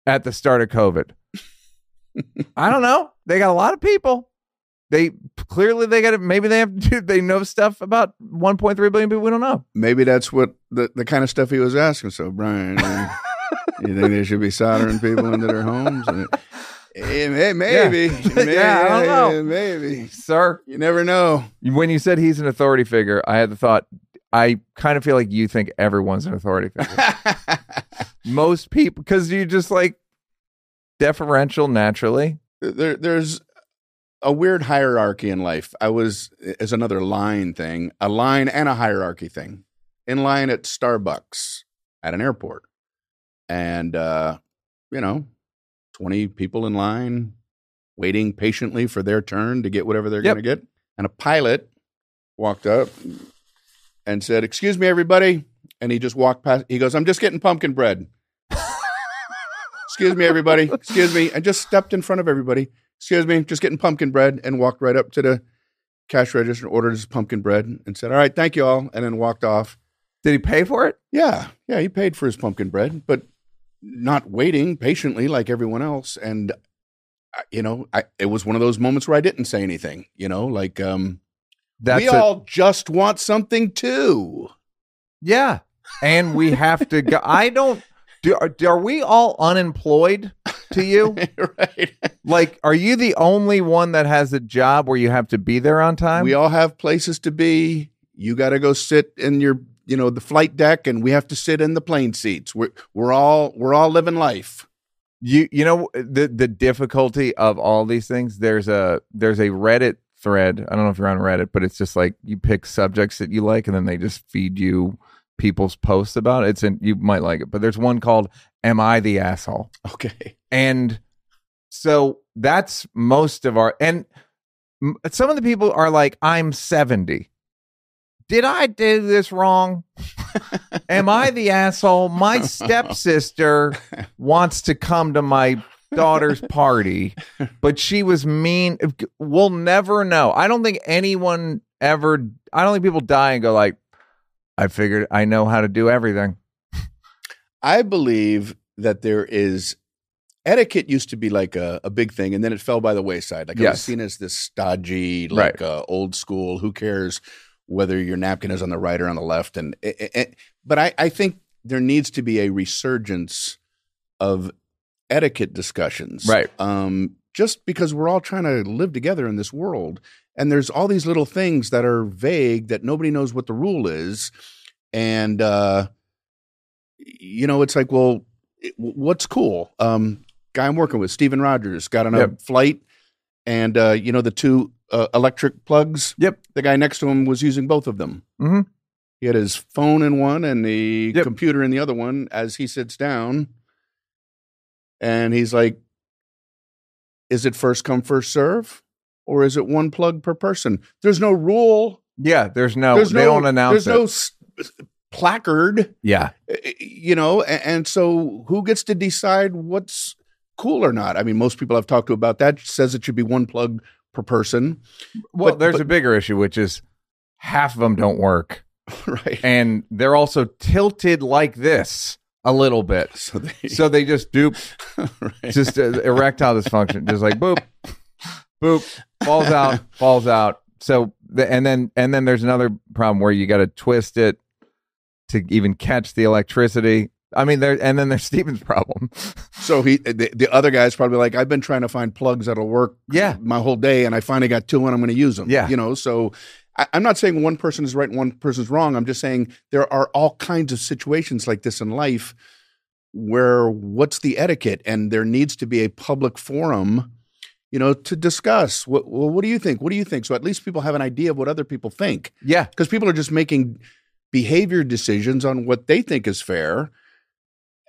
at the start of COVID. I don't know. They got a lot of people. They clearly they got it. Maybe they have to. They know stuff about 1.3 billion people. We don't know. Maybe that's what the, the kind of stuff he was asking. So, Brian, you think they should be soldering people into their homes? And, may- maybe, maybe, Yeah, I don't know. maybe. Sir, You never know. when you said he's an authority figure, I had the thought. I kind of feel like you think everyone's an authority figure. Most people, because you just like deferential naturally. there, there's a weird hierarchy in life. I was as another line thing, a line and a hierarchy thing. In line at Starbucks at an airport, and uh, you know, twenty people in line waiting patiently for their turn to get whatever they're Yep. going to get. And a pilot walked up and said, "Excuse me, everybody." And he just walked past. He goes, "I'm just getting pumpkin bread." Excuse me, everybody. Excuse me. I just stepped in front of everybody. Excuse me, just getting pumpkin bread and walked right up to the cash register, ordered his pumpkin bread, and said, All right, thank you all. And then walked off. Did he pay for it? Yeah, yeah, he paid for his pumpkin bread, but not waiting patiently like everyone else. And, you know, I, it was one of those moments where I didn't say anything, you know, like, um, That's we a- all just want something too. Yeah. And we have to go. I don't. Do, are, are we all unemployed to you? right. Like, are you the only one that has a job where you have to be there on time? we all have places to be. You got to go sit in your, you know, the flight deck, and we have to sit in the plane seats. We're we're all we're all living life. you you know the the difficulty of all these things. There's a there's a Reddit thread. I don't know if you're on Reddit, but it's just like you pick subjects that you like, and then they just feed you people's posts about it. It's in you might like it, but there's one called "Am I the asshole?" Okay. And so that's most of our and some of the people are like I'm 70. Did I do this wrong? Am I the asshole? My stepsister wants to come to my daughter's party, but she was mean. We'll never know. I don't think anyone ever I don't think people die and go like I figured I know how to do everything. I believe that there is etiquette used to be like a, a big thing, and then it fell by the wayside. Like it was seen as this stodgy, like uh, old school. Who cares whether your napkin is on the right or on the left? And it, it- it- but I, I think there needs to be a resurgence of etiquette discussions, Right. Um, just because we're all trying to live together in this world, and there's all these little things that are vague that nobody knows what the rule is, and uh, you know, it's like, well, it- what's cool? Um, guy I'm working with, Steven Rogers, got on a Yep. flight, and uh, you know the two uh, electric plugs. Yep. The guy next to him was using both of them. Mhm. He had his phone in one and the Yep. computer in the other one. As he sits down, and he's like, "Is it first come first serve, or is it one plug per person?" There's no rule. Yeah, there's no there's they no, don't announce There's it. no s- placard yeah. you know and, and so who gets to decide what's cool or not i mean most people i've talked to about that says it should be one plug per person Well, But- there's but- a bigger issue, which is half of them don't work, right and they're also tilted like this a little bit, so they so they just do right. just uh, erectile dysfunction, just like boop, boop, falls out, falls out. So the, and then and then there's another problem where you got to twist it to even catch the electricity. I mean, there and then there's Steven's problem. so he the, the other guy's probably like i've been trying to find plugs that'll work Yeah. my whole day and i finally got two and i'm going to use them Yeah. you know so I, i'm not saying one person is right and one person's wrong i'm just saying there are all kinds of situations like this in life where what's the etiquette and there needs to be a public forum you know to discuss what well, what do you think what do you think so at least people have an idea of what other people think Yeah, because people are just making behavior decisions on what they think is fair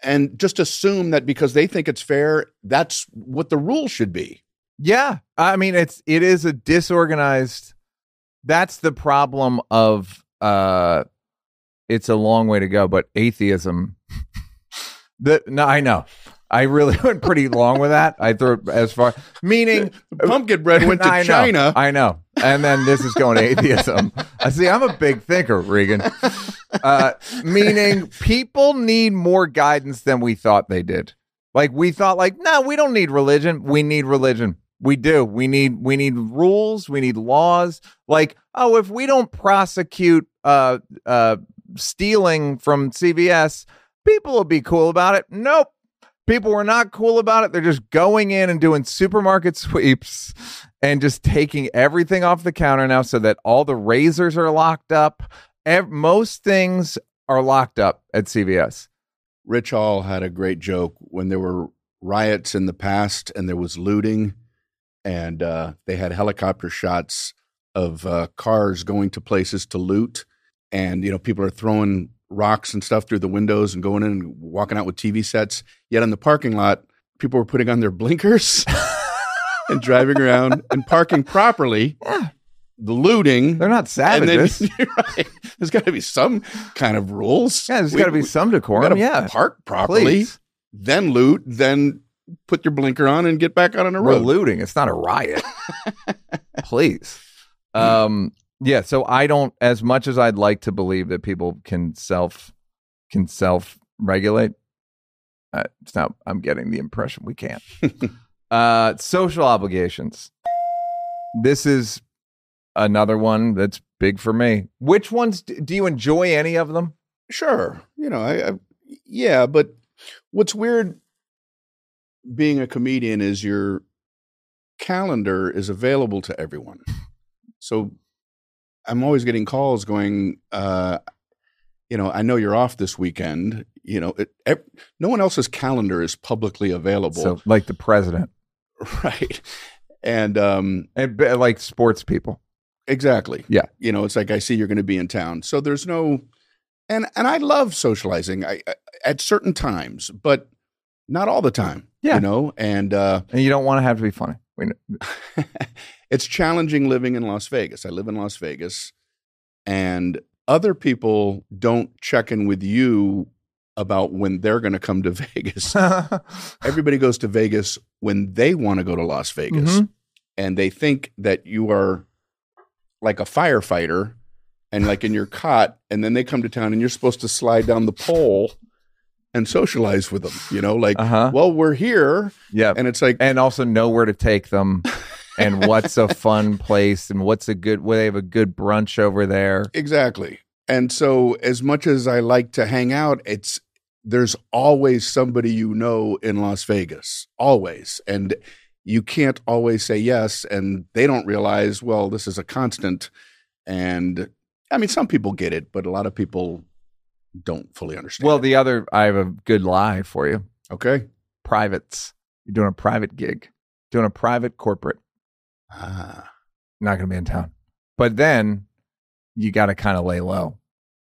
and just assume that because they think it's fair that's what the rule should be Yeah, I mean it's it is a disorganized. That's the problem of uh, it's a long way to go, but atheism. the no, I know. I really went pretty long with that. I threw it as far meaning Pumpkin bread went to I know, China. I know, and then this is going to atheism. I see. I'm a big thinker, Regan. Uh, meaning people need more guidance than we thought they did. Like we thought, like no, we don't need religion. We need religion. We do. We need we need rules. We need laws. Like oh, if we don't prosecute uh uh stealing from CVS, people will be cool about it. Nope. People were not cool about it. They're just going in and doing supermarket sweeps and just taking everything off the counter now so that all the razors are locked up. Ev- most things are locked up at CVS. Rich Hall had a great joke when there were riots in the past and there was looting, and uh, they had helicopter shots of uh, cars going to places to loot, and you know people are throwing rocks and stuff through the windows and going in and walking out with TV sets. Yet in the parking lot, people were putting on their blinkers and driving around and parking properly. Yeah. The looting. They're not and then, savages. right. There's got to be some kind of rules. yeah, there's got to be some decorum. Yeah. park properly, Please. then loot, then put your blinker on and get back out on the We're road. looting. It's not a riot. Please. Um, yeah. So I don't, as much as I'd like to believe that people can self can self regulate, uh, it's not. I'm getting the impression we can't. uh, social obligations. This is another one that's big for me. Which ones do, do you enjoy? Any of them? Sure, you know, I, I yeah, but what's weird being a comedian is your calendar is available to everyone. So I'm always getting calls going, uh, you know, I know you're off this weekend. You know, it, ev- no one else's calendar is publicly available, So, like the president right? And um, and like sports people. Exactly. Yeah. You know, it's like I see you're going to be in town, so there's no, and and I love socializing. I, I at certain times, but not all the time. Yeah. You know, and uh, And you don't want to have to be funny. It's challenging living in Las Vegas. I live in Las Vegas, and other people don't check in with you about when they're going to come to Vegas. Everybody goes to Vegas when they want to go to Las Vegas. Mhm. and they think that you are like a firefighter and like in your cot and then they come to town and you're supposed to slide down the pole and socialize with them you know like Uh-huh. well we're here yeah. and it's like and also know where to take them and what's a fun place and what's a good where they have a good brunch over there. exactly and so as much as i like to hang out it's there's always somebody you know in las vegas always and you can't always say yes and they don't realize well this is a constant and i mean some people get it but a lot of people don't fully understand Well, the other I have a good lie for you. okay Privates. You're doing a private gig. Doing a private corporate. Ah Not going to be in town. But then you got to kind of lay low.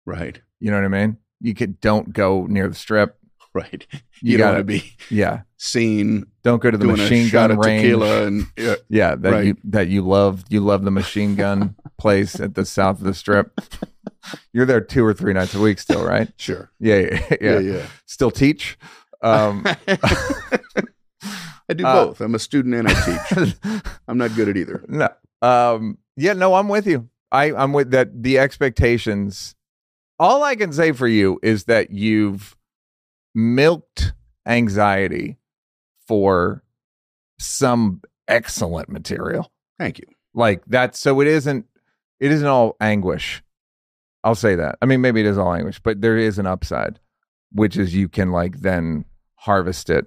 right You know what I mean? You could don't go near the strip. right you, You gotta- be Yeah. seen Don't go to the machine gun range. tequila and yeah, Yeah, that Right. you that you love you love the machine gun place at the south of the strip. You're there two or three nights a week still, right? sure Yeah, yeah, yeah. yeah yeah, Still teach. Um, i do Uh, both i'm a student and i teach i'm not good at either no. Um, yeah, no, I'm with you. I, I'm with that. The expectations. All I can say for you is that you've milked anxiety for some excellent material. thank you like that so it isn't it isn't all anguish i'll say that i mean maybe it is all anguish but there is an upside which is you can like then harvest it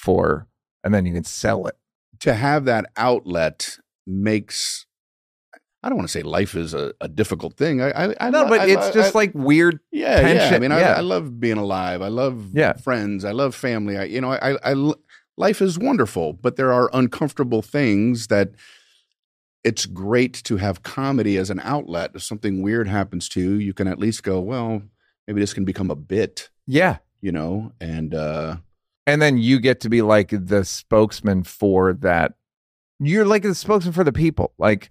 for and then you can sell it to have that outlet makes I don't want to say life is a, a difficult thing. I, I, I no but I it's just like weird yeah, yeah. I tension, mean, yeah. I, love being alive. I love Yeah. friends. I love family. I, you know, I, I, life is wonderful, but there are uncomfortable things that it's great to have comedy as an outlet. If something weird happens to you, you can at least go, well, maybe this can become a bit, yeah you know, and uh, and then you get to be like the spokesman for that You're like the spokesman for the people. Like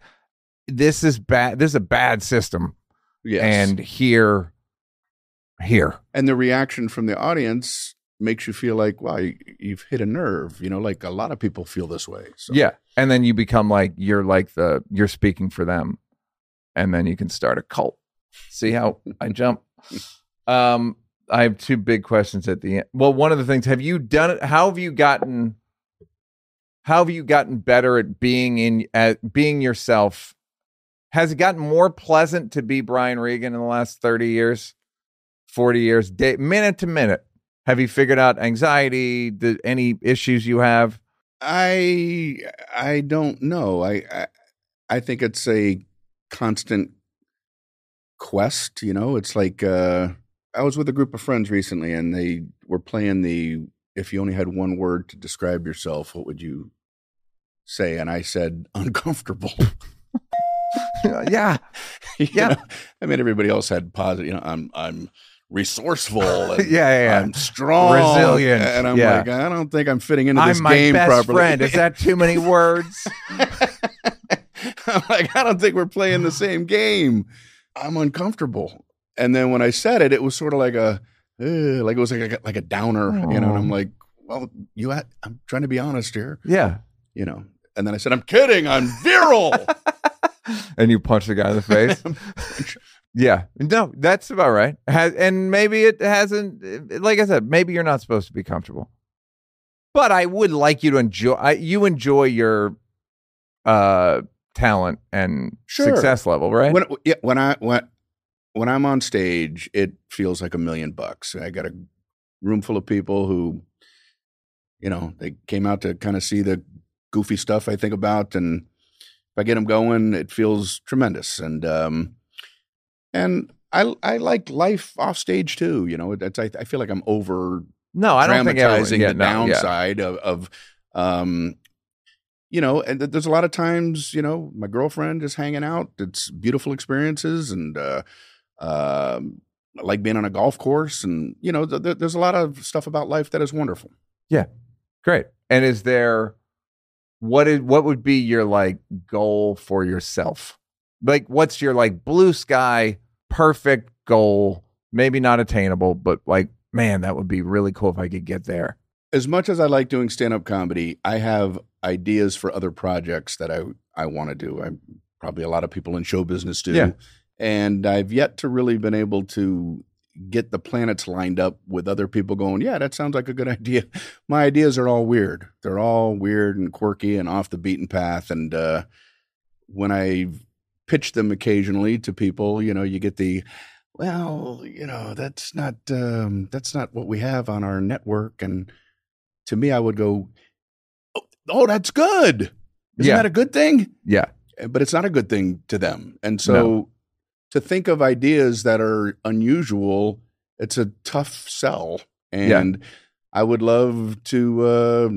this is bad. This is a bad system, Yes. and here, here, and the reaction from the audience makes you feel like, wow, you, you've hit a nerve. You know, like a lot of people feel this way. So. yeah. And then you become like you're like the you're speaking for them, and then you can start a cult. See how I jump. Um, I have two big questions at the end. Well, one of the things have you done it? How have you gotten? How have you gotten better at being in at being yourself? Has it gotten more pleasant to be Brian Regan in the last thirty years, forty years, day, minute to minute? Have you figured out anxiety? The, any issues you have? I I don't know. I, I I think it's a constant quest. You know, it's like uh, I was with a group of friends recently, and they were playing the if you only had one word to describe yourself, what would you say? And I said uncomfortable. Uh, yeah, You Yeah. know? I mean, everybody else had positive. You know, I'm I'm resourceful. And Yeah, yeah, yeah. I'm strong, Resilient, and I'm yeah. like, I don't think I'm fitting into this I'm my game best properly. friend. Is that too many words? I'm like, I don't think we're playing the same game. I'm uncomfortable. And then when I said it, it was sort of like a, "Ugh," like it was like a, like a downer, you know. And I'm like, well, you, had, I'm trying to be honest here, yeah. you know. And then I said, I'm kidding. I'm virile. and you punch the guy in the face. yeah, no, that's about right. Has, and maybe it hasn't. Like I said, maybe you're not supposed to be comfortable. But I would like you to enjoy. I, you enjoy your uh talent and Sure. success level, right? when yeah, when I when when I'm on stage, it feels like a million bucks. I got a room full of people who, you know, they came out to kind of see the goofy stuff I think about, and if I get them going, it feels tremendous. And um, and I I like life off stage too. You know, that's I, I feel like I'm over no, I don't think dramatizing yeah, the no, yeah. downside of, of um you know and there's a lot of times you know my girlfriend is hanging out it's beautiful experiences and uh um like being on a golf course and you know th- th- there's a lot of stuff about life that is wonderful Yeah, Great. And is there what is what would be your like goal for yourself? Like what's your like blue sky perfect goal? Maybe not attainable, but like man, that would be really cool if I could get there. as much as I like doing stand-up comedy, I have ideas for other projects that I I want to do. I'm probably a lot of people in show business do. Yeah. And I've yet to really been able to get the planets lined up with other people going, yeah, that sounds like a good idea. My ideas are all weird. They're all weird and quirky and off the beaten path. And uh, when I pitch them occasionally to people, you know, you get the, well, you know, that's not um, that's not what we have on our network. And to me, I would go, oh, oh that's good. Isn't Yeah. that a good thing? Yeah. but it's not a good thing to them. And so No. To think of ideas that are unusual, it's a tough sell. Yeah. And I would love to uh,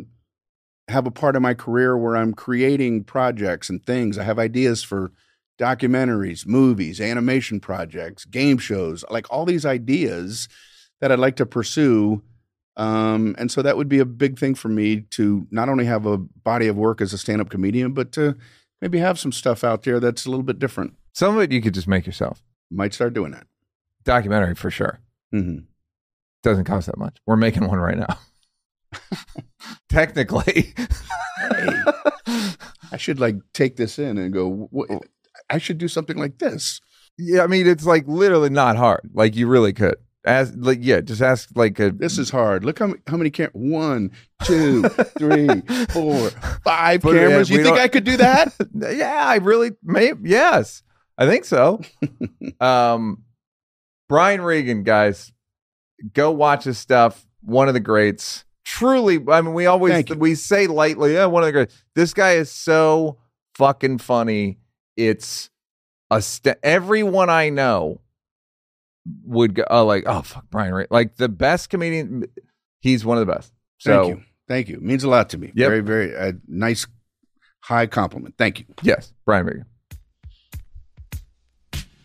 have a part of my career where I'm creating projects and things. I have ideas for documentaries, movies, animation projects, game shows, like all these ideas that I'd like to pursue. Um, and so that would be a big thing for me to not only have a body of work as a stand up comedian, but to maybe have some stuff out there that's a little bit different. Some of it you could just make yourself. Might start doing that. Documentary for sure. Mm-hmm. Doesn't cost that much. We're making one right now. Technically. I should like take this in and go. "Wh- I should do something like this. yeah, I mean it's like literally not hard. Like you really could. As like yeah, just ask like a This is hard. Look how how many cam One, two, three, four, five But, cameras. You think don't- I could do that? yeah, I really may yes. I think so. um Brian Regan, guys, go watch his stuff. One of the greats. Truly, I mean, we always we say lightly, yeah, one of the greats. This guy is so fucking funny. It's a st- everyone I know would go oh, like, oh fuck, Brian Regan. Like the best comedian. He's one of the best. So Thank you. Thank you. Means a lot to me. Yep. Very, very uh, nice, high compliment. Thank you. Yes, Brian Regan.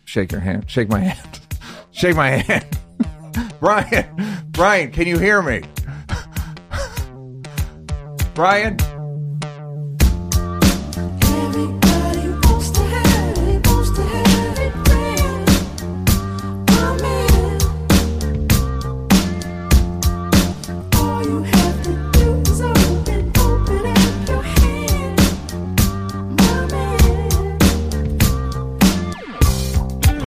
Shake your hand. Shake my hand. Shake my hand. Brian, Brian, can you hear me? Brian,